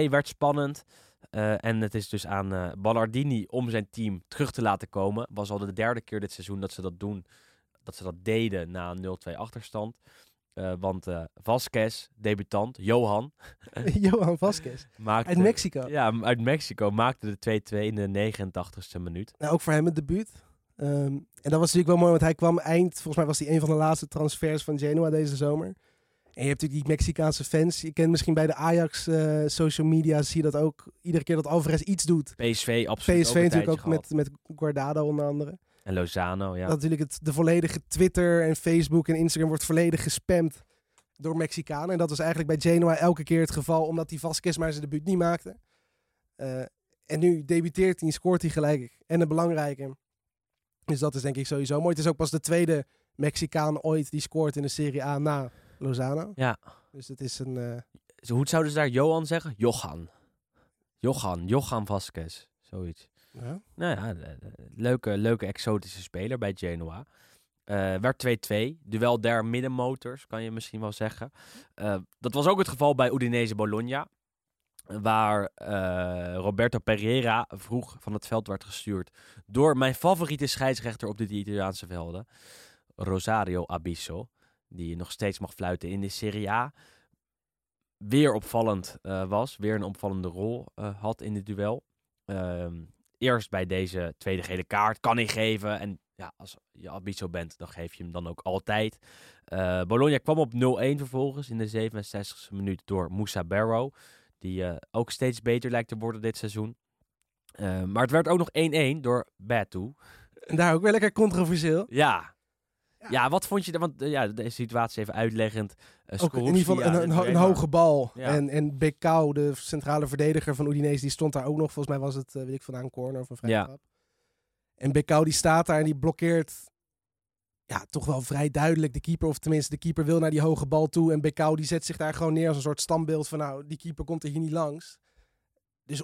1-2 werd spannend. En het is dus aan Ballardini om zijn team terug te laten komen. Was al de derde keer dit seizoen dat ze dat doen. Dat ze dat deden na een 0-2 achterstand. Eh, want eh Vasquez, debutant, Johan, Johan Vasquez maakte... uit Mexico. Ja, uit Mexico maakte de 2-2 in de 89ste minuut. Nou, ook voor hem het debuut. Ehm, en dat was natuurlijk wel mooi, want hij kwam eind, volgens mij was hij een van de laatste transfers van Genoa deze zomer. En je hebt natuurlijk die Mexicaanse fans. Je kent misschien bij de Ajax eh, social media, zie je dat ook. Iedere keer dat Alvarez iets doet. PSV absoluut PSV ook natuurlijk ook met, met Guardado onder andere. En Lozano, ja. Dat natuurlijk het, de volledige Twitter en Facebook en Instagram wordt volledig gespamd door Mexicanen. En dat was eigenlijk bij Genoa elke keer het geval, omdat die Vasquez maar zijn debuut niet maakte. Eh, en nu debuteert hij, scoort hij gelijk. En een belangrijke. Dus dat is denk ik sowieso mooi. Het is ook pas de tweede Mexicaan ooit die scoort in de Serie A na Lozano. Ja. Dus het is een... Zo, Hoe zouden ze daar Johan zeggen? Johan. Johan, Johan Vasquez. Zoiets. Nou ja, de- de- leuke, leuke exotische speler bij Genoa. Eh, werd 2-2. Duel der middenmotors, kan je misschien wel zeggen. Eh, dat was ook het geval bij Udinese Bologna. Waar eh, Roberto Pereira vroeg van het veld werd gestuurd door mijn favoriete scheidsrechter op de Italiaanse velden. Rosario Abisso. Die nog steeds mag fluiten in de Serie A. Weer opvallend eh, was. Weer een opvallende rol eh, had in het duel. Ehm, eerst bij deze tweede gele kaart kan hij geven. En ja, als je Abisso bent, dan geef je hem dan ook altijd. Eh, Bologna kwam op 0-1 vervolgens in de 67e minuut door Moussa Barrow. Die eh, ook steeds beter lijkt te worden dit seizoen. Eh, maar het werd ook nog 1-1 door Batu. En daar ook weer lekker controversieel. Ja. Ja. Ja, wat vond je er? Want eh, ja, de situatie even uitleggend. Eh, Ook in ieder geval een, een, ho- een hoge bal. Ja. En, en Bekau, de centrale verdediger van Udinese, die stond daar ook nog. Volgens mij was het, eh, weet ik vandaan, een corner of een vrije Ja. En Bekau die staat daar en die blokkeert ja, toch wel vrij duidelijk de keeper. Of tenminste, de keeper wil naar die hoge bal toe. En Bekau die zet zich daar gewoon neer als een soort standbeeld van... nou, die keeper komt er hier niet langs. Dus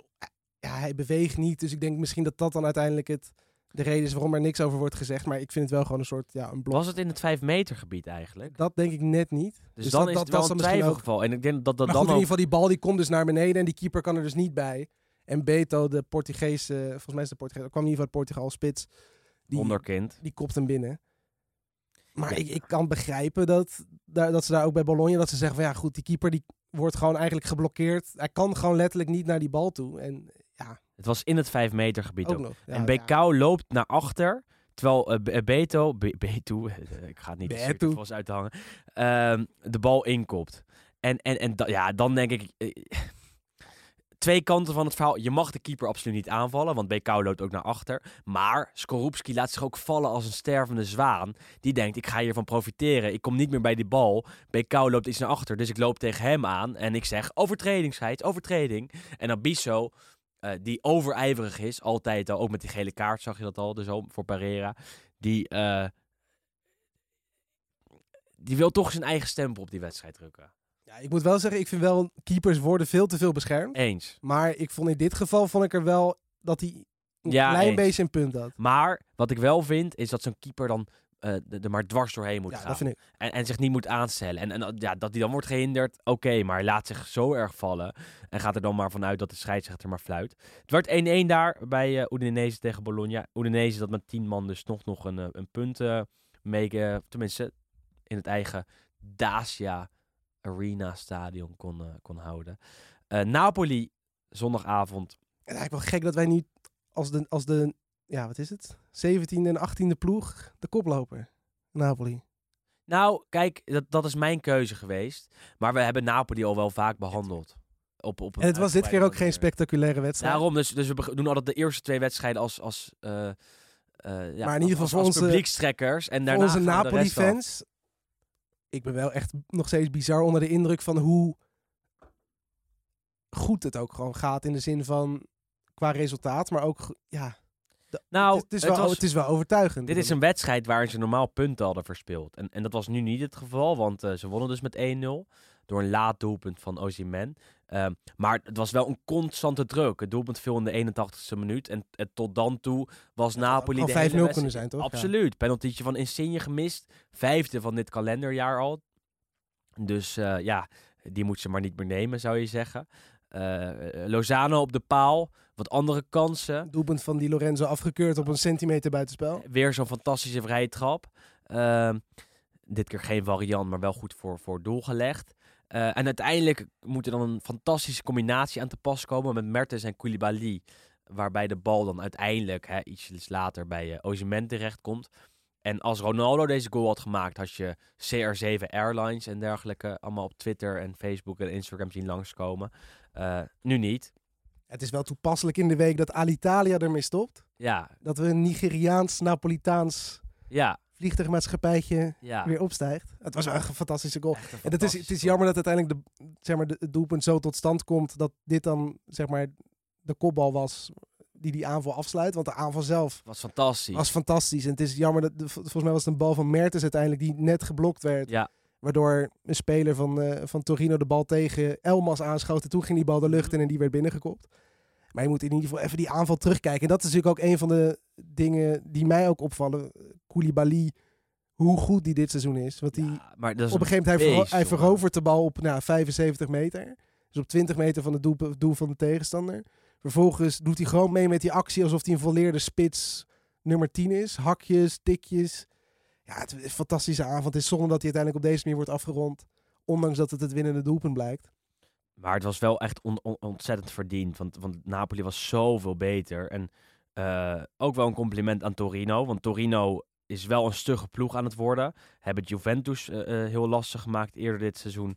ja, hij beweegt niet. Dus ik denk misschien dat dat dan uiteindelijk het, de reden is waarom er niks over wordt gezegd. Maar ik vind het wel gewoon een soort, ja, een blok. Was het in het 5 meter gebied eigenlijk? Dat denk ik net niet. Dus, dan dat, is dat het wel was een dan twijfelgeval. En ik denk dat dat maar dan goed, in ieder geval, die bal die komt dus naar beneden en die keeper kan er dus niet bij. En Beto, de Portugese, volgens mij is de Portugees, kwam in ieder geval Portugal spits. Die, Wonderkind. die kopt hem binnen. Maar Ja. ik, ik kan begrijpen dat, daar, dat ze daar ook bij Bologna, dat ze zeggen van ja goed, die keeper die wordt gewoon eigenlijk geblokkeerd. Hij kan gewoon letterlijk niet naar die bal toe. En ja, Het was in het 5 meter gebied ook. ook nog. Ja, en ja. Bekau loopt naar achter. Terwijl eh, eh, Beto, Be- Beto, ik ga het niet de vast uit te hangen, ehm, de bal inkopt. En, en, en da- ja, dan denk ik, eh, twee kanten van het verhaal. Je mag de keeper absoluut niet aanvallen, want Bekau loopt ook naar achter. Maar Skorupski laat zich ook vallen als een stervende zwaan. Die denkt, ik ga hiervan profiteren. Ik kom niet meer bij die bal. Bekau loopt iets naar achter, dus ik loop tegen hem aan. En ik zeg, overtreding, scheids, overtreding. En Abisso, eh, die overijverig is, altijd al, ook met die gele kaart zag je dat al, dus al voor Pereira. Die, eh, die wil toch zijn eigen stempel op die wedstrijd drukken. Ja, ik moet wel zeggen, ik vind wel, keepers worden veel te veel beschermd. Eens. Maar ik vond in dit geval, vond ik er wel dat hij een Ja, klein eens. beetje een punt had. Maar wat ik wel vind, is dat zo'n keeper dan eh, er maar dwars doorheen moet Ja, gaan. dat vind ik. En, en zich niet moet aanstellen. En, en uh, ja, dat hij dan wordt gehinderd, oké, maar laat zich zo erg vallen. En gaat er dan maar vanuit dat de scheidsrechter maar fluit. Het werd 1-1 daar bij eh Udinese tegen Bologna. Udinese dat met 10 man dus nog, nog een, eh, een punt eh, mee, tenminste in het eigen Dacia Arena stadion kon, kon houden. Napoli, zondagavond. En eigenlijk wel gek dat wij nu als de, als de ja, wat is het? 17e en 18e ploeg de koploper. Napoli. Nou, kijk, dat, dat is mijn keuze geweest. Maar we hebben Napoli al wel vaak behandeld. Op, op En het was dit keer ook geen spectaculaire wedstrijd. Daarom, dus, dus we doen altijd de eerste twee wedstrijden als, als, eh, eh, ja, Maar in ieder geval als, voor onze- publiekstrekkers. En Voor daarna onze. Napoli-fans, ik ben wel echt nog steeds bizar onder de indruk van hoe goed het ook gewoon gaat. In de zin van qua resultaat, maar ook, ja, Nou, het, is het wel, was- het is wel overtuigend. dit is een wedstrijd waarin ze normaal punten hadden verspeeld. En, en dat was nu niet het geval, want eh, ze wonnen dus met 1-0. Door een laat doelpunt van Osimhen. Ehm maar het was wel een constante druk. Het doelpunt viel in de 81ste minuut. En, en tot dan toe was Het Napoli ook de gewoon 5-0 hele kunnen zijn, toch? Ja. Absoluut. Penaltietje van Insigne gemist. Vijfde van dit kalenderjaar al. Dus eh, ja, die moet ze maar niet meer nemen, zou je zeggen. Eh, Lozano op de paal. Wat andere kansen. Doelpunt van Di Lorenzo afgekeurd op een centimeter buitenspel. Weer zo'n fantastische vrije trap. Ehm, dit keer geen variant, maar wel goed voor, voor doel gelegd. Eh, en uiteindelijk moet er dan een fantastische combinatie aan te pas komen met Mertens en Koulibaly. Waarbij de bal dan uiteindelijk hè, ietsjes later bij uh, Osimhen terechtkomt. En als Ronaldo deze goal had gemaakt, had je CR7 Airlines en dergelijke allemaal op Twitter en Facebook en Instagram zien langskomen. Eh, nu niet. Het is wel toepasselijk in de week dat Alitalia ermee stopt. Ja, Dat we een Nigeriaans, Napolitaans ja, vliegtuigmaatschappijtje ja. weer opstijgt. Het was wel een fantastische goal. Echt En het is, het is jammer dat uiteindelijk de, zeg maar, de, het doelpunt zo tot stand komt dat dit dan zeg maar, de kopbal was die die aanval afsluit. Want de aanval zelf was fantastisch. was fantastisch. En het is jammer dat, volgens mij was het een bal van Mertens uiteindelijk die net geblokt werd. Ja, Waardoor een speler van, eh, van Torino de bal tegen Elmas aanschoot. En toen ging die bal de lucht Mhm. in en die werd binnengekopt. Maar je moet in ieder geval even die aanval terugkijken. En dat is natuurlijk ook een van de dingen die mij ook opvallen. Koulibaly, hoe goed die dit seizoen is. Want die, ja, maar dat is op een gegeven moment hij, beest, hij verovert de bal op nou, 75 meter. Dus op 20 meter van het doel, doel van de tegenstander. Vervolgens doet hij gewoon mee met die actie alsof hij een volleerde spits nummer 10 is. Hakjes, tikjes. Ja, het is een fantastische avond. Het is zonde dat hij uiteindelijk op deze manier wordt afgerond. Ondanks dat het het winnende doelpunt blijkt. Maar het was wel echt on- on- ontzettend verdiend. Want, want Napoli was zoveel beter. En eh, ook wel een compliment aan Torino. Want Torino is wel een stugge ploeg aan het worden. Hebben Juventus eh, eh, heel lastig gemaakt eerder dit seizoen.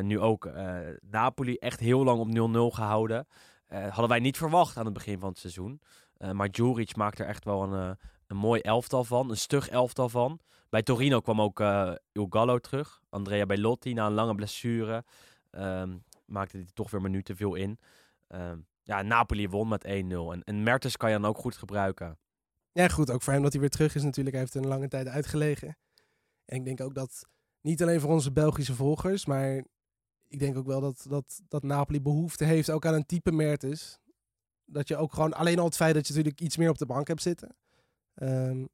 Nu ook Napoli echt heel lang op 0-0 gehouden. Eh, hadden wij niet verwacht aan het begin van het seizoen. Maar Juric maakt er echt wel een, een mooi elftal van. Een stug elftal van. Bij Torino kwam ook Il Gallo terug. Andrea Bellotti na een lange blessure. Ehm, maakte hij toch weer minuten veel in. Ehm, ja, Napoli won met 1-0. En, en Mertens kan je dan ook goed gebruiken. Ja, goed, ook voor hem dat hij weer terug is natuurlijk. Hij heeft een lange tijd uitgelegen. En ik denk ook dat, niet alleen voor onze Belgische volgers, maar ik denk ook wel dat, dat, dat Napoli behoefte heeft ook aan een type Mertens. Dat je ook gewoon, alleen al het feit dat je natuurlijk iets meer op de bank hebt zitten. Ehm,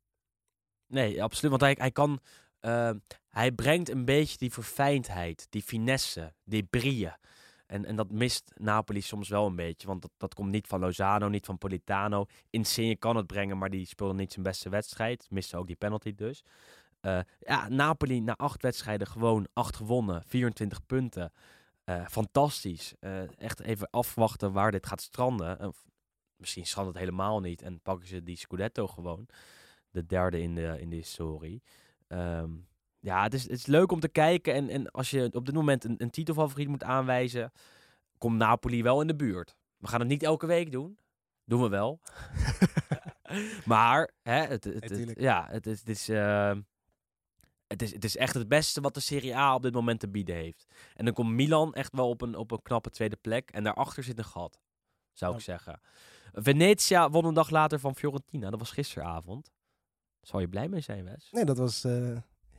Nee, absoluut. Want hij, hij kan. eh, hij brengt een beetje die verfijndheid, die finesse, die brie. En, en dat mist Napoli soms wel een beetje. Want dat, dat komt niet van Lozano, niet van Politano. Insigne kan het brengen, maar die speelde niet zijn beste wedstrijd. Miste ook die penalty dus. Eh, ja, Napoli na acht wedstrijden gewoon acht gewonnen, 24 punten. Eh, fantastisch. Eh, echt even afwachten waar dit gaat stranden. Misschien strandt het helemaal niet en pakken ze die Scudetto gewoon. De derde in de, in de historie. Ehm, ja, het is, het is leuk om te kijken. En, en als je op dit moment een, een titelfavoriet moet aanwijzen, komt Napoli wel in de buurt. We gaan het niet elke week doen. Doen we wel. maar, hè, het, het, ja, het, is- het, is, eh, het, is, het is echt het beste wat de Serie A op dit moment te bieden heeft. En dan komt Milan echt wel op een, op een knappe tweede plek. En daarachter zit een gat, zou ik zeggen. Venetia won een dag later van Fiorentina. Dat was gisteravond. Zal je blij mee zijn, Wes? nee, dat was eh,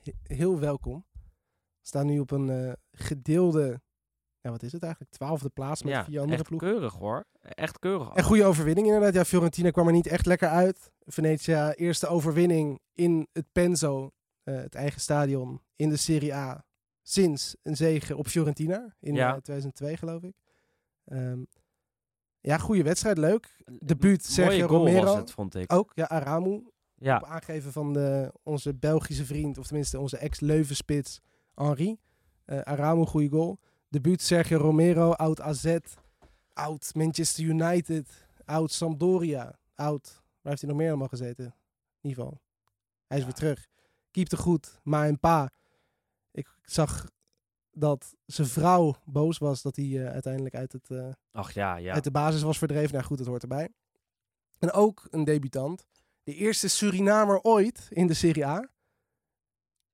he- heel welkom. We staan nu op een eh, gedeelde, ja, wat is het eigenlijk? Twaalfde plaats met ja, vier andere echt ploegen. keurig hoor. Echt keurig. En goede overwinning inderdaad. Ja, Fiorentina kwam er niet echt lekker uit. Venetia, eerste overwinning in het Penzo, eh, het eigen stadion, in de Serie A. Sinds een zege op Fiorentina in Ja. eh, 2002, geloof ik. Ehm, ja, goede wedstrijd, leuk. Debuut Mooie Sergio goal Romero. was het, vond ik. Ook, ja, Aramu. Op ja, aangeven van de, onze Belgische vriend, of tenminste onze ex-Leuvenspits Henri. Eh Aramu, goede goal. Debuut Sergio Romero, oud AZ, oud Manchester United, oud Sampdoria, oud... Waar heeft hij nog meer allemaal gezeten? In ieder geval. Hij is Ja. weer terug. Keepte goed, maar en pa. Ik zag dat zijn vrouw boos was dat hij eh, uiteindelijk uit, het, eh, ach ja, ja. uit de basis was verdreven. Nou goed, dat hoort erbij. En ook een debutant. De eerste Surinamer ooit in de Serie A.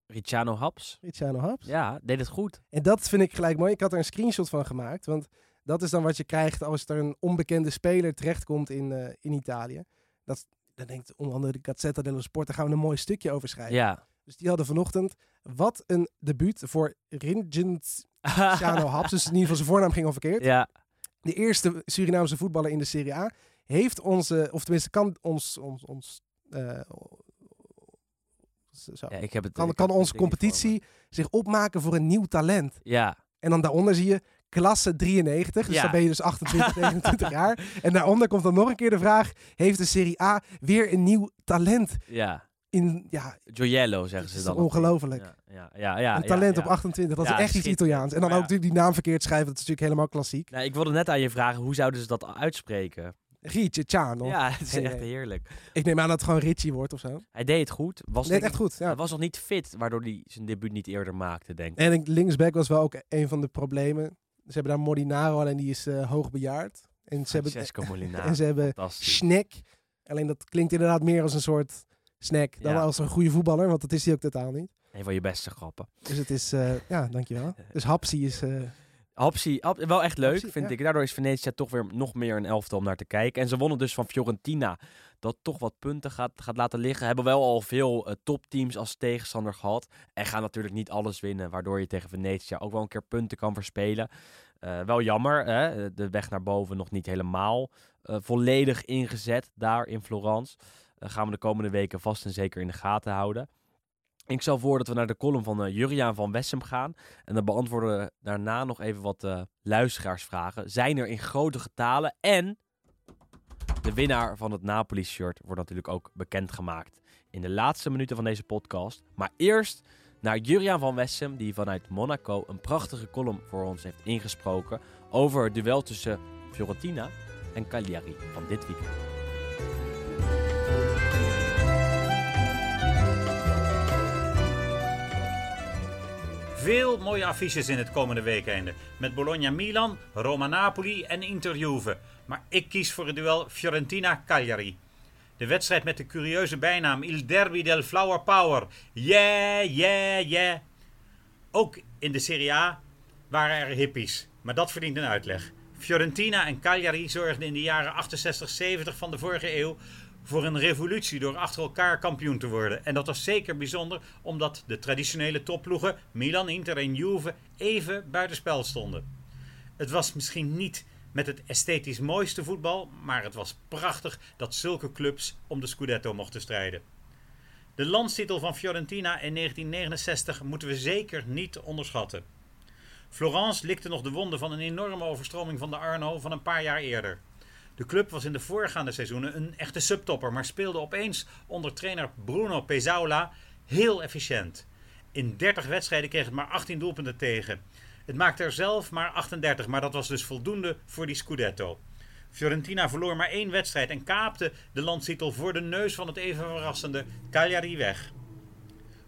Ricciano Haps. Ricciano Haps. Ja, deed het goed. En dat vind ik gelijk mooi. Ik had er een screenshot van gemaakt. Want dat is dan wat je krijgt als er een onbekende speler terechtkomt in, eh, in Italië. Dat, dan denkt onder andere de Gazzetta dello Sport, daar gaan we een mooi stukje over schrijven. Ja. Dus die hadden vanochtend, wat een debuut voor Ricciano Haps. Dus in ieder geval zijn voornaam ging al verkeerd. ja. de eerste Surinaamse voetballer in de Serie A, heeft onze, of tenminste kan ons, ons, ons zo, ja, ik heb het. kan, ik kan heb onze het competitie zich opmaken voor een nieuw talent. Ja, En dan daaronder zie je klasse 93, dus Ja. dan ben je dus 28, 29 jaar. En daaronder komt dan nog een keer de vraag, heeft de Serie A weer een nieuw talent ja. in, ja, Gioiello zeggen ze dan. ongelooflijk? Ja, ja, ja. ja, een talent op 28, dat is echt iets. Italiaans. En dan ook die naam verkeerd schrijven, dat is natuurlijk helemaal klassiek. Nou, ik wilde net aan je vragen, hoe zouden ze dat uitspreken? Rietje, Ciano. Ja, het is echt heerlijk. Ik neem aan dat het gewoon Richie wordt of zo. Hij deed het goed. Was Nee, denk echt goed, ja. Hij was nog niet fit, waardoor hij zijn debuut niet eerder maakte, denk ik. En linksback was wel ook een van de problemen. Ze hebben daar Molinaro, alleen die is eh hoogbejaard. En ze hebben, Francesco Molinaro. en ze hebben. Snack. Alleen dat klinkt inderdaad meer als een soort snack dan Ja. als een goede voetballer, want dat is hij ook totaal niet. Een van je beste grappen. Dus het is, eh, ja, dankjewel. Dus Hapsi is, eh, Hapsi, Hap- wel echt leuk, Hapsi, vind ja. ik. Daardoor is Venetia toch weer nog meer een elftal om naar te kijken. En ze wonnen dus van Fiorentina, dat toch wat punten gaat, gaat laten liggen. Hebben wel al veel eh, topteams als tegenstander gehad. En gaan natuurlijk niet alles winnen, waardoor je tegen Venetia ook wel een keer punten kan verspelen. Eh, wel jammer, hè? de weg naar boven nog niet helemaal eh, volledig ingezet daar in Florence. Eh, gaan we de komende weken vast en zeker in de gaten houden. Ik stel voor dat we naar de column van eh, Juriaan van Wessem gaan. En dan beantwoorden we daarna nog even wat eh, luisteraarsvragen. Zijn er in grote getalen? En de winnaar van het Napoli-shirt wordt natuurlijk ook bekendgemaakt in de laatste minuten van deze podcast. Maar eerst naar Juriaan van Wessem, die vanuit Monaco een prachtige column voor ons heeft ingesproken over het duel tussen Fiorentina en Cagliari van dit weekend. Veel mooie affiches in het komende weekende. Met Bologna-Milan, Roma-Napoli en Inter-Juve. Maar ik kies voor het duel Fiorentina-Cagliari. De wedstrijd met de curieuze bijnaam Il Derby del Flower Power. Yeah, yeah, yeah. Ook in de Serie A waren er hippies. Maar dat verdient een uitleg. Fiorentina en Cagliari zorgden in de jaren 68-70 van de vorige eeuw voor een revolutie door achter elkaar kampioen te worden. En dat was zeker bijzonder omdat de traditionele topploegen Milan, Inter en Juve even buitenspel stonden. Het was misschien niet met het esthetisch mooiste voetbal, maar het was prachtig dat zulke clubs om de Scudetto mochten strijden. De landstitel van Fiorentina in 1969 moeten we zeker niet onderschatten. Florence likte nog de wonden van een enorme overstroming van de Arno van een paar jaar eerder. De club was in de voorgaande seizoenen een echte subtopper, maar speelde opeens onder trainer Bruno Pesaula heel efficiënt. In 30 wedstrijden kreeg het maar 18 doelpunten tegen. Het maakte er zelf maar 38, maar dat was dus voldoende voor die Scudetto. Fiorentina verloor maar één wedstrijd en kaapte de landstitel voor de neus van het even verrassende Cagliari weg.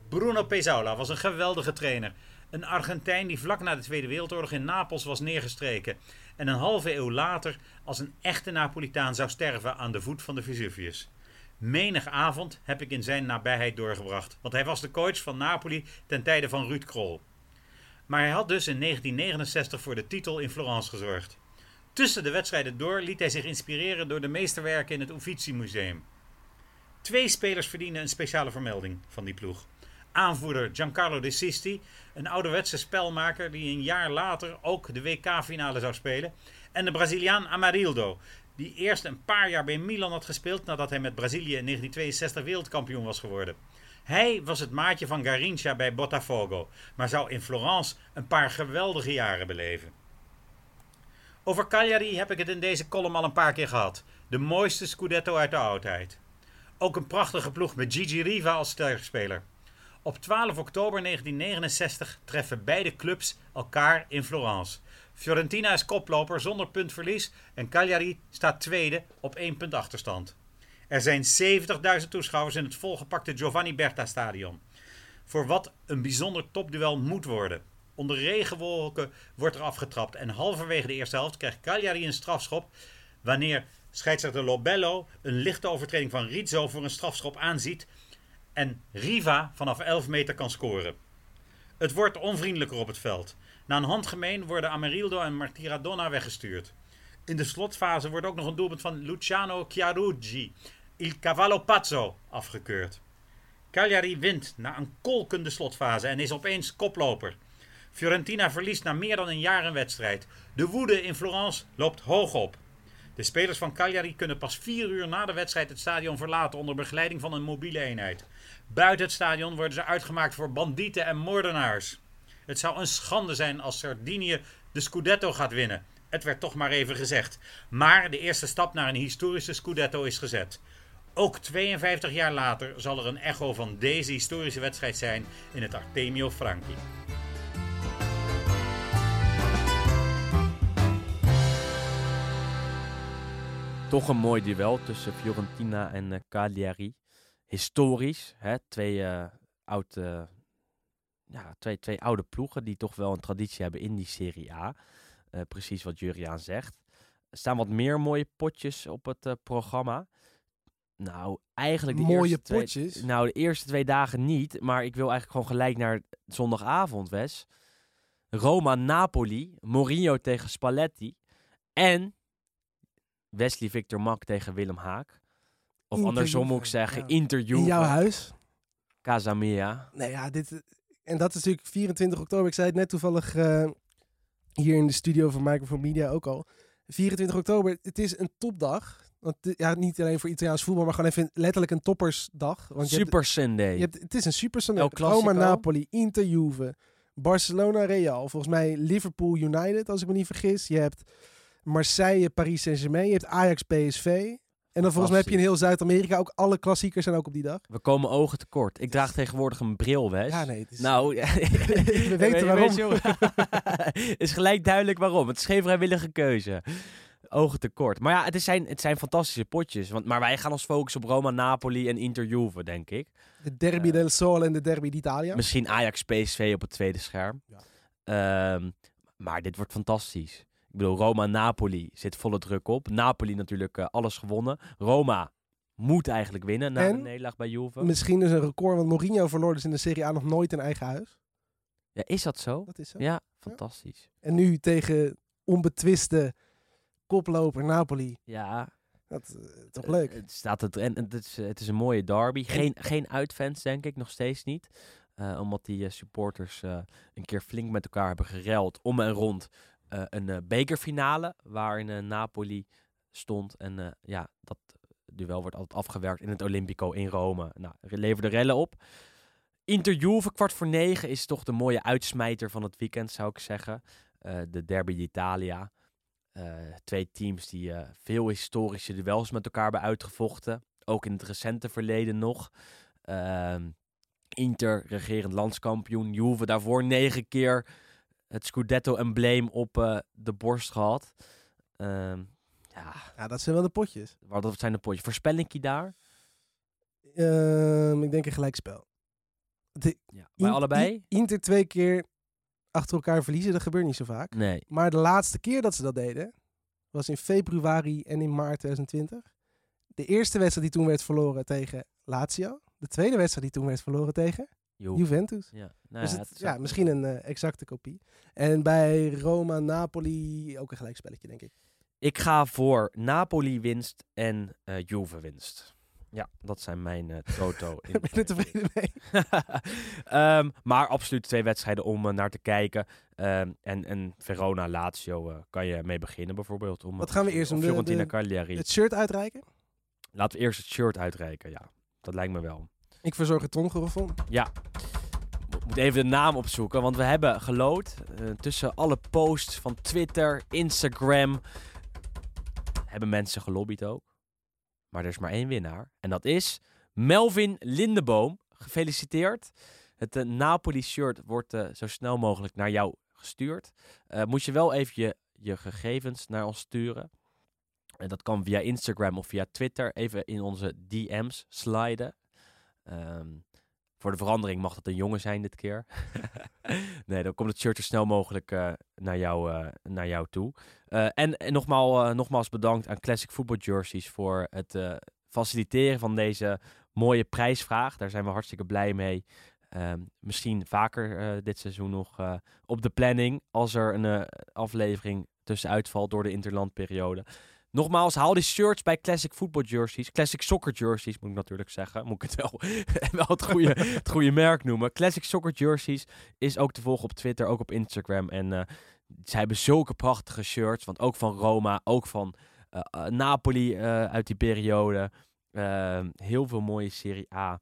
Bruno Pesaula was een geweldige trainer. Een Argentijn die vlak na de Tweede Wereldoorlog in Napels was neergestreken. En een halve eeuw later als een echte Napolitaan zou sterven aan de voet van de Vesuvius. Menig avond heb ik in zijn nabijheid doorgebracht, want hij was de coach van Napoli ten tijde van Ruud Krol. Maar hij had dus in 1969 voor de titel in Florence gezorgd. Tussen de wedstrijden door liet hij zich inspireren door de meesterwerken in het Uffizi Museum. Twee spelers verdienen een speciale vermelding van die ploeg. Aanvoerder Giancarlo De Sisti, een ouderwetse spelmaker die een jaar later ook de WK-finale zou spelen. En de Braziliaan Amarildo, die eerst een paar jaar bij Milan had gespeeld nadat hij met Brazilië in 1962 wereldkampioen was geworden. Hij was het maatje van Garincha bij Botafogo, maar zou in Florence een paar geweldige jaren beleven. Over Cagliari heb ik het in deze column al een paar keer gehad. De mooiste Scudetto uit de oudheid. Ook een prachtige ploeg met Gigi Riva als sterspeler. Op 12 oktober 1969 treffen beide clubs elkaar in Florence. Fiorentina is koploper zonder puntverlies en Cagliari staat tweede op één punt achterstand. Er zijn 70.000 toeschouwers in het volgepakte Giovanni Berta stadion. Voor wat een bijzonder topduel moet worden. Onder regenwolken wordt er afgetrapt en halverwege de eerste helft krijgt Cagliari een strafschop wanneer scheidsrechter Lobello een lichte overtreding van Rizzo voor een strafschop aanziet en Riva vanaf 11 meter kan scoren. Het wordt onvriendelijker op het veld. Na een handgemeen worden Amarildo en Martiradonna weggestuurd. In de slotfase wordt ook nog een doelpunt van Luciano Chiarugi, Il Cavallo Pazzo, afgekeurd. Cagliari wint na een kolkende slotfase en is opeens koploper. Fiorentina verliest na meer dan een jaar een wedstrijd. De woede in Florence loopt hoog op. De spelers van Cagliari kunnen pas vier uur na de wedstrijd het stadion verlaten onder begeleiding van een mobiele eenheid. Buiten het stadion worden ze uitgemaakt voor bandieten en moordenaars. Het zou een schande zijn als Sardinië de Scudetto gaat winnen. Het werd toch maar even gezegd. Maar de eerste stap naar een historische Scudetto is gezet. Ook 52 jaar later zal er een echo van deze historische wedstrijd zijn in het Artemio Franchi. Toch een mooi duel tussen Fiorentina en eh, Cagliari. Historisch, hè? Twee, eh, oud, ja, twee, twee oude ploegen die toch wel een traditie hebben in die Serie A. Eh, precies wat Juriaan zegt. Er staan wat meer mooie potjes op het eh, programma. Nou, eigenlijk de Mooie eerste twee- potjes? nou, de eerste twee dagen niet. Maar ik wil eigenlijk gewoon gelijk naar zondagavond, Wes. Roma-Napoli. Mourinho tegen Spalletti. En Wesley Victor Mak tegen Willem Haak. Of andersom moet ik zeggen, ja. interview In jouw huis? Casamia. Nee, ja, dit... En dat is natuurlijk 24 oktober. Ik zei het net toevallig eh, hier in de studio van Microphone Media ook al. 24 oktober, het is een topdag. Want, ja, niet alleen voor Italiaans voetbal, maar gewoon even letterlijk een toppersdag. Want je hebt- Super Sunday. Je hebt, het is een super Sunday. Roma, Napoli, Inter, Juve, Barcelona, Real. Volgens mij Liverpool, United, als ik me niet vergis. Je hebt Marseille, Paris Saint-Germain. Je hebt Ajax, PSV. En dan volgens mij heb je in heel Zuid-Amerika ook alle klassiekers zijn ook op die dag. We komen ogen tekort. Ik draag tegenwoordig een bril, Wes. Ja, nee. Is, Nou, We weten weet- waarom. is gelijk duidelijk waarom. Het is geen vrijwillige keuze. Ogen tekort. Maar ja, het, zijn, het zijn fantastische potjes. Want, maar wij gaan ons focussen op Roma, Napoli en Inter Juve, denk ik. de Derby Eh, del Sol en de Derby d'Italia. Misschien Ajax PSV op het tweede scherm. Ja. Ehm, maar dit wordt fantastisch. Ik bedoel, Roma-Napoli zit volle druk op. Napoli natuurlijk eh, alles gewonnen. Roma moet eigenlijk winnen na En de nederlaag bij Juve. Misschien is een record, want Mourinho verloor dus in de Serie A nog nooit in eigen huis. Ja, is dat zo? Dat is zo. Ja, fantastisch. En nu tegen onbetwiste koploper Napoli. Ja, Dat, eh, toch leuk. Het, staat het, en het, is, het is een mooie derby. Geen, geen uitfans, denk ik, nog steeds niet. Eh, omdat die supporters een keer flink met elkaar hebben gereld om en rond eh, een eh, bekerfinale. Waarin eh, Napoli stond. En ja, dat duel wordt altijd afgewerkt in het Olympico in Rome. Nou, er leverde rellen op. Inter Juve, kwart voor negen, is toch de mooie uitsmijter van het weekend, zou ik zeggen. De Derby d'Italia. Twee teams die veel historische duels met elkaar hebben uitgevochten. Ook in het recente verleden nog. Ehm, Inter, regerend landskampioen. Juve daarvoor negen keer het Scudetto-embleem op eh, de borst gehad. Ehm, ja, Ja, dat zijn wel de potjes. wat wat zijn de potjes? Voorspellingkie daar? Ehm, ik denk een gelijkspel. De, Ja. Bij In- allebei? Inter twee keer achter elkaar verliezen, dat gebeurt niet zo vaak. Nee. Maar de laatste keer dat ze dat deden, was in februari en in maart 2020. De eerste wedstrijd die toen werd verloren tegen Lazio. De tweede wedstrijd die toen werd verloren tegen Juve. Juventus. Ja, nou dus ja, het, het is ja, ook- misschien een eh, exacte kopie. En bij Roma, Napoli ook een gelijkspelletje, denk ik. Ik ga voor Napoli winst en eh Juve winst. Ja, dat zijn mijn eh toto. Ik ben er tevreden mee. Ehm, maar absoluut twee wedstrijden om naar te kijken. Ehm, en, en Verona, Lazio kan je mee beginnen bijvoorbeeld. Om, Wat gaan we eerst De- Fiorentina de- Cagliari. Het shirt uitreiken. Laten we eerst het shirt uitreiken, ja. Dat lijkt me wel. Ik verzorg het tromgeroffel. Ja. Moet even de naam opzoeken, want we hebben gelood eh, tussen alle posts van Twitter, Instagram. Hebben mensen gelobbyd ook. Maar er is maar één winnaar. En dat is Melvin Lindeboom. Gefeliciteerd. Het eh, Napoli-shirt wordt eh, zo snel mogelijk naar jou gestuurd. Moet je wel even je, je gegevens naar ons sturen. En dat kan via Instagram of via Twitter. Even in onze DM's sliden. Ehm, voor de verandering mag dat een jongen zijn dit keer. nee, dan komt het shirt zo snel mogelijk eh, naar, jou, eh, naar jou toe. Eh, en nogmaals, nogmaals bedankt aan Classic Football Jerseys voor het faciliteren van deze mooie prijsvraag. Daar zijn we hartstikke blij mee. Ehm, misschien vaker dit seizoen nog op de planning als er een aflevering tussenuit valt door de interlandperiode. Nogmaals, haal die shirts bij Classic Football Jerseys. Classic Soccer Jerseys moet ik natuurlijk zeggen. Moet ik het wel, het, goede, merk noemen. Classic Soccer Jerseys is ook te volgen op Twitter, ook op Instagram. En eh zij hebben zulke prachtige shirts. Want ook van Roma, ook van eh, eh, Napoli uit die periode. Heel veel mooie Serie A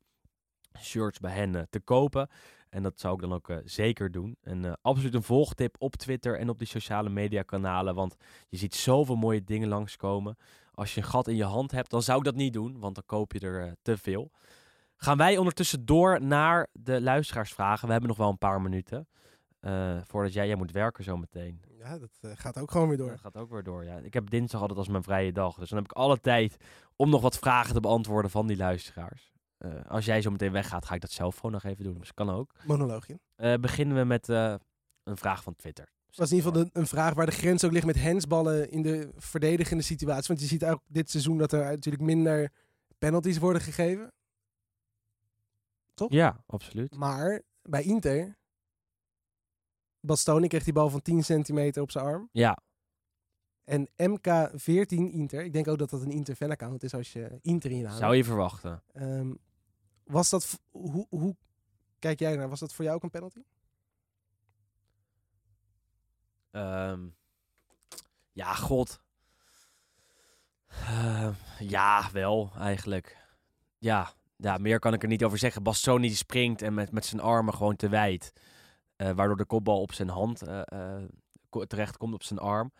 shirts bij hen te kopen. En dat zou ik dan ook eh, zeker doen. En eh, absoluut een volgtip op Twitter en op die sociale media kanalen. Want je ziet zoveel mooie dingen langskomen. Als je een gat in je hand hebt, dan zou ik dat niet doen. Want dan koop je er eh, te veel. Gaan wij ondertussen door naar de luisteraarsvragen. We hebben nog wel een paar minuten. voordat jij, jij moet werken zometeen. Ja, dat gaat ook gewoon weer door. Dat gaat ook weer door, ja. Ik heb dinsdag altijd als mijn vrije dag. Dus dan heb ik alle tijd om nog wat vragen te beantwoorden van die luisteraars. Eh, als jij zo meteen weggaat, ga ik dat zelf gewoon nog even doen. Dus kan ook. Monoloogje. Eh, beginnen we met eh, een vraag van Twitter. Dat was in ieder geval de- een vraag waar de grens ook ligt met hensballen in de verdedigende situatie. Want je ziet ook dit seizoen dat er natuurlijk minder penalties worden gegeven. Ja, absoluut. Maar bij Inter, Bastoni kreeg die bal van 10 centimeter op zijn arm. Ja, En MK14 Inter, ik denk ook dat dat een Inter fan-account is als je Inter in je naam zou je verwachten. Ehm, was dat, hoe, hoe kijk jij naar, was dat voor jou ook een penalty? Ehm, ja, god. Eh, ja, wel, eigenlijk. Ja, ja, meer kan ik er niet over zeggen. Bastoni springt en met, met zijn armen gewoon te wijd. eh, waardoor de kopbal op zijn hand eh, eh, ko- terecht komt op zijn arm.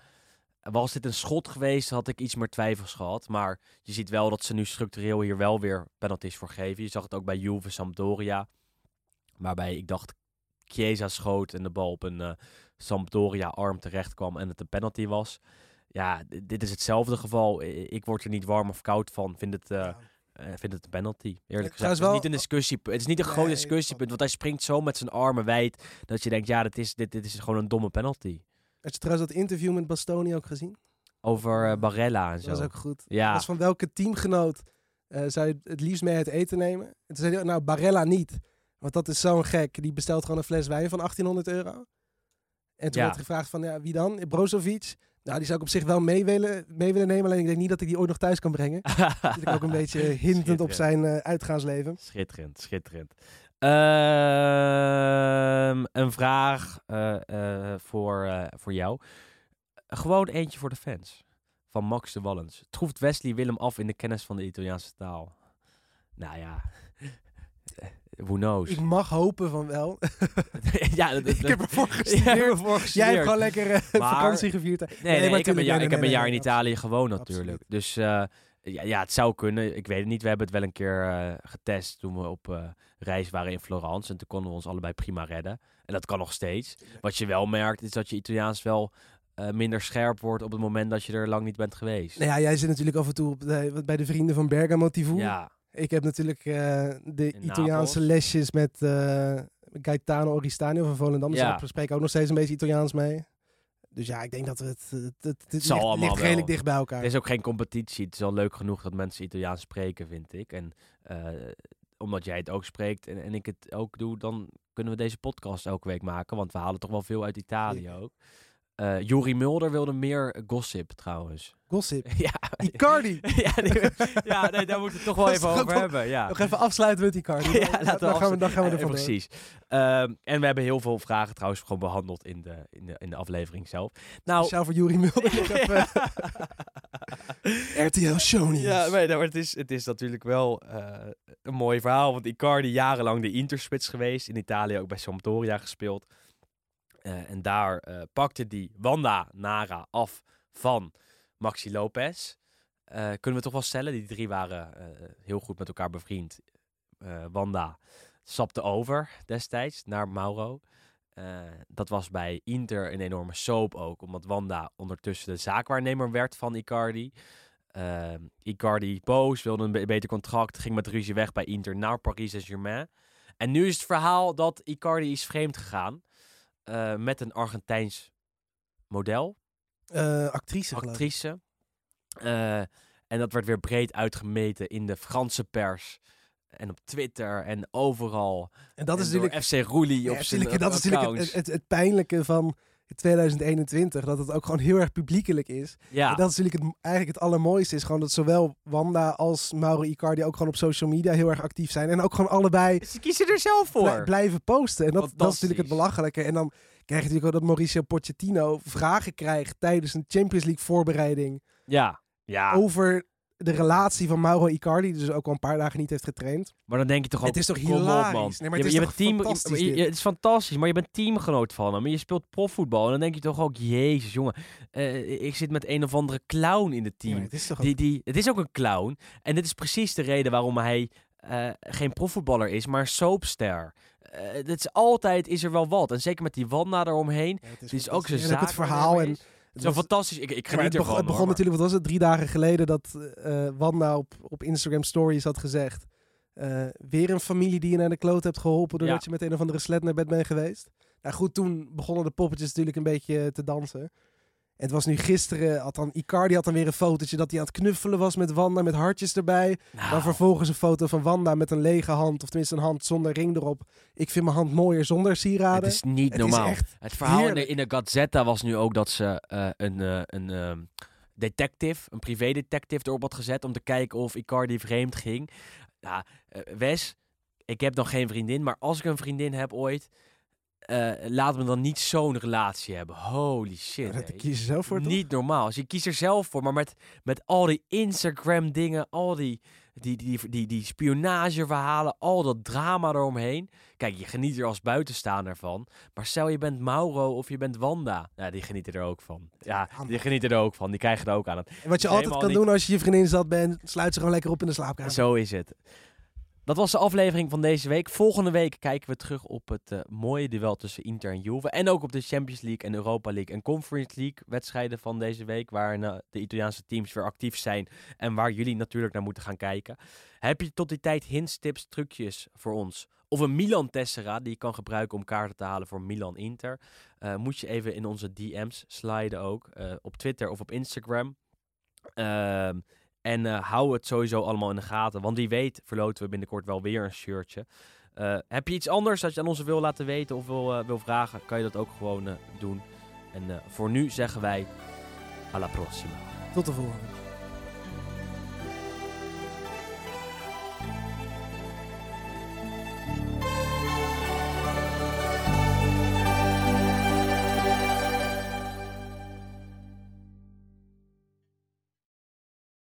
Was dit een schot geweest, had ik iets meer twijfels gehad. Maar je ziet wel dat ze nu structureel hier wel weer penalties voor geven. Je zag het ook bij Juve Sampdoria. Waarbij ik dacht, Chiesa schoot en de bal op een eh, Sampdoria-arm terecht kwam en het een penalty was. Ja, dit is hetzelfde geval. Ik word er niet warm of koud van. Vind het, eh, Ja. eh, vind het een penalty. Eerlijk gezegd, het is wel- niet een discussie. Het is niet een Nee, groot discussiepunt, want hij springt zo met zijn armen wijd dat je denkt, ja, dit is, dit, dit is gewoon een domme penalty. Had je trouwens dat interview met Bastoni ook gezien? Over eh, Barella en Dat zo. was ook goed. Ja. Dat was van welke teamgenoot eh, zou je het liefst mee uit eten nemen? En toen zei hij, nou Barella niet. Want dat is zo'n gek. Die bestelt gewoon een fles wijn van 1800 euro. En toen Ja. werd gevraagd van, ja, wie dan? Brozovic? Nou, die zou ik op zich wel mee willen, mee willen nemen. Alleen ik denk niet dat ik die ooit nog thuis kan brengen. Zit ik ook een beetje hintend op zijn eh, uitgaansleven. Schitterend, schitterend. Ehm, een vraag eh, eh, voor, eh, voor jou. Gewoon eentje voor de fans. Van Max de Wallens. Troeft Wesley Willem af in de kennis van de Italiaanse taal? Nou ja, who knows? Ik mag hopen van wel. ja, dat, dat, ik heb ervoor gestudeerd. ervoor Jij gestudeerd. hebt gewoon lekker Maar- vakantie gevierd. Nee, ik heb een jaar, ik heb een in Italië gewoond Absoluut. natuurlijk. Dus eh, ja, ja, het zou kunnen. Ik weet het niet. We hebben het wel een keer eh, getest toen we op eh, reis waren in Florence. En toen konden we ons allebei prima redden. En dat kan nog steeds. Wat je wel merkt is dat je Italiaans wel eh, minder scherp wordt op het moment dat je er lang niet bent geweest. Nou ja, jij zit natuurlijk af en toe op de- bij de vrienden van Bergamo TV. Ja, Ik heb natuurlijk de In Italiaanse Napels. lesjes met Gaetano Oristanio van Volendam. Dus Ja. ik spreek ook nog steeds een beetje Italiaans mee. Dus ja, ik denk dat het, het, het, het zal ligt, redelijk dicht bij elkaar. het is ook geen competitie. Het is al leuk genoeg dat mensen Italiaans spreken, vind ik. En eh, omdat jij het ook spreekt en, en ik het ook doe, dan kunnen we deze podcast elke week maken. Want we halen toch wel veel uit Italië ook. Eh Jori Mulder wilde meer gossip trouwens. Gossip. ja, Icardi. ja, die- ja nee, daar moeten we het toch wel even over hebben. Ja. Nog even afsluiten met Icardi. Ja, laten we dan, gaan we, dan gaan we er Eh, vandoor. Precies. Ehm, en we hebben heel veel vragen trouwens gewoon behandeld in de, in de, in de aflevering zelf. Nou, Speciaal voor Juri Mulder. even RTL Show. Ja, nee, nou, maar het, is, het is natuurlijk wel eh, een mooi verhaal. Want Icardi jarenlang de interspits geweest. In Italië ook bij Sampdoria gespeeld. Eh, en daar eh, pakte die Wanda Nara af van Maxi Lopez. Eh, kunnen we toch wel stellen, die drie waren heel goed met elkaar bevriend. Wanda stapte over destijds naar Mauro. Dat was bij Inter een enorme soap ook, omdat Wanda ondertussen de zaakwaarnemer werd van Icardi. Icardi boos, wilde een be- beter contract, ging met ruzie weg bij Inter naar Paris Saint-Germain. En nu is het verhaal dat Icardi is vreemd gegaan eh, met een Argentijns model, Eh, actrice, actrice. Eh, en dat werd weer breed uitgemeten in de Franse pers. En op Twitter en overal. En dat is En natuurlijk, FC Roelie ja, op zijn dat is natuurlijk het, het, het pijnlijke van 2021. Dat het ook gewoon heel erg publiekelijk is. ja, En dat is natuurlijk het, eigenlijk het allermooiste. Is gewoon dat zowel Wanda als Mauro Icardi ook gewoon op social media heel erg actief zijn. En ook gewoon allebei ze kiezen er zelf voor. blij- blijven posten. En dat, dat is natuurlijk het belachelijke. En dan krijg je natuurlijk ook dat Mauricio Pochettino vragen krijgt tijdens een Champions League voorbereiding Ja, ja. over de relatie van Mauro Icardi, die dus ook al een paar dagen niet heeft getraind. Maar dan denk je toch ook, Het is toch hilarisch? man. Nee, maar je, het je is bent team, fantastisch je- dit? je- het is fantastisch, maar je bent teamgenoot van hem. Je speelt profvoetbal. En dan denk je toch ook, jezus jongen, eh, ik zit met een of andere clown in het team. het is toch ook- die, die, het is ook een clown. En dit is precies de reden waarom hij eh, geen profvoetballer is, maar soapster. Het is altijd is er wel wat. En zeker met die Wanda eromheen. Ja, het Het is ook zijn En ook het verhaal. En Het was- fantastisch. Ik, ik geniet het, begon, het begon hoor. natuurlijk, wat was het, drie dagen geleden dat eh, Wanda op, op Instagram Stories had gezegd. eh, weer een familie die je naar de kloot hebt geholpen doordat Ja. je met een of andere sled naar bed bent geweest. Nou goed, toen begonnen de poppetjes natuurlijk een beetje te dansen. Het was nu gisteren, had dan, Icardi had dan weer een fotootje dat hij aan het knuffelen was met Wanda met hartjes erbij. Nou, Dan vervolgens een foto van Wanda met een lege hand, of tenminste een hand zonder ring erop. Ik vind mijn hand mooier zonder sieraden. Het is niet Het normaal. het verhaal in de, in Gazzetta was nu ook dat ze eh, een, eh, een ehm, detective, een privédetective erop had gezet om te kijken of Icardi vreemd ging. Ja, eh, Wes, ik heb nog geen vriendin, maar als ik een vriendin heb ooit, eh, laat me dan niet zo'n relatie hebben. Holy shit. dat hé. kies je zelf voor toch? Niet normaal. Dus je kiest er zelf voor, maar met, met al die Instagram dingen, al die, die, die, die, die spionageverhalen, al dat drama eromheen. Kijk, je geniet er als buitenstaander van. Maar stel je bent Mauro of je bent Wanda. Ja, die genieten er ook van. Ja, die genieten er ook van. Die krijgen er ook aan. Het. En wat je altijd kan niet- doen als je je vriendin zat bent, sluit ze gewoon lekker op in de slaapkamer. Zo is het. Dat was de aflevering van deze week. Volgende week kijken we terug op het eh, mooie duel tussen Inter en Juve. En ook op de Champions League en Europa League en Conference League wedstrijden van deze week. Waarin eh, de Italiaanse teams weer actief zijn. En waar jullie natuurlijk naar moeten gaan kijken. Heb je tot die tijd hints, tips, trucjes voor ons? Of een Milan Tessera die je kan gebruiken om kaarten te halen voor Milan Inter. Eh, moet je even in onze DM's sliden ook. op Twitter of op Instagram. Ehm, en eh, hou het sowieso allemaal in de gaten. Want wie weet verloten we binnenkort wel weer een shirtje. Eh, heb je iets anders dat je aan ons wil laten weten of wil, eh, wil vragen, kan je dat ook gewoon doen. En voor nu zeggen wij Alla prossima. Tot de volgende.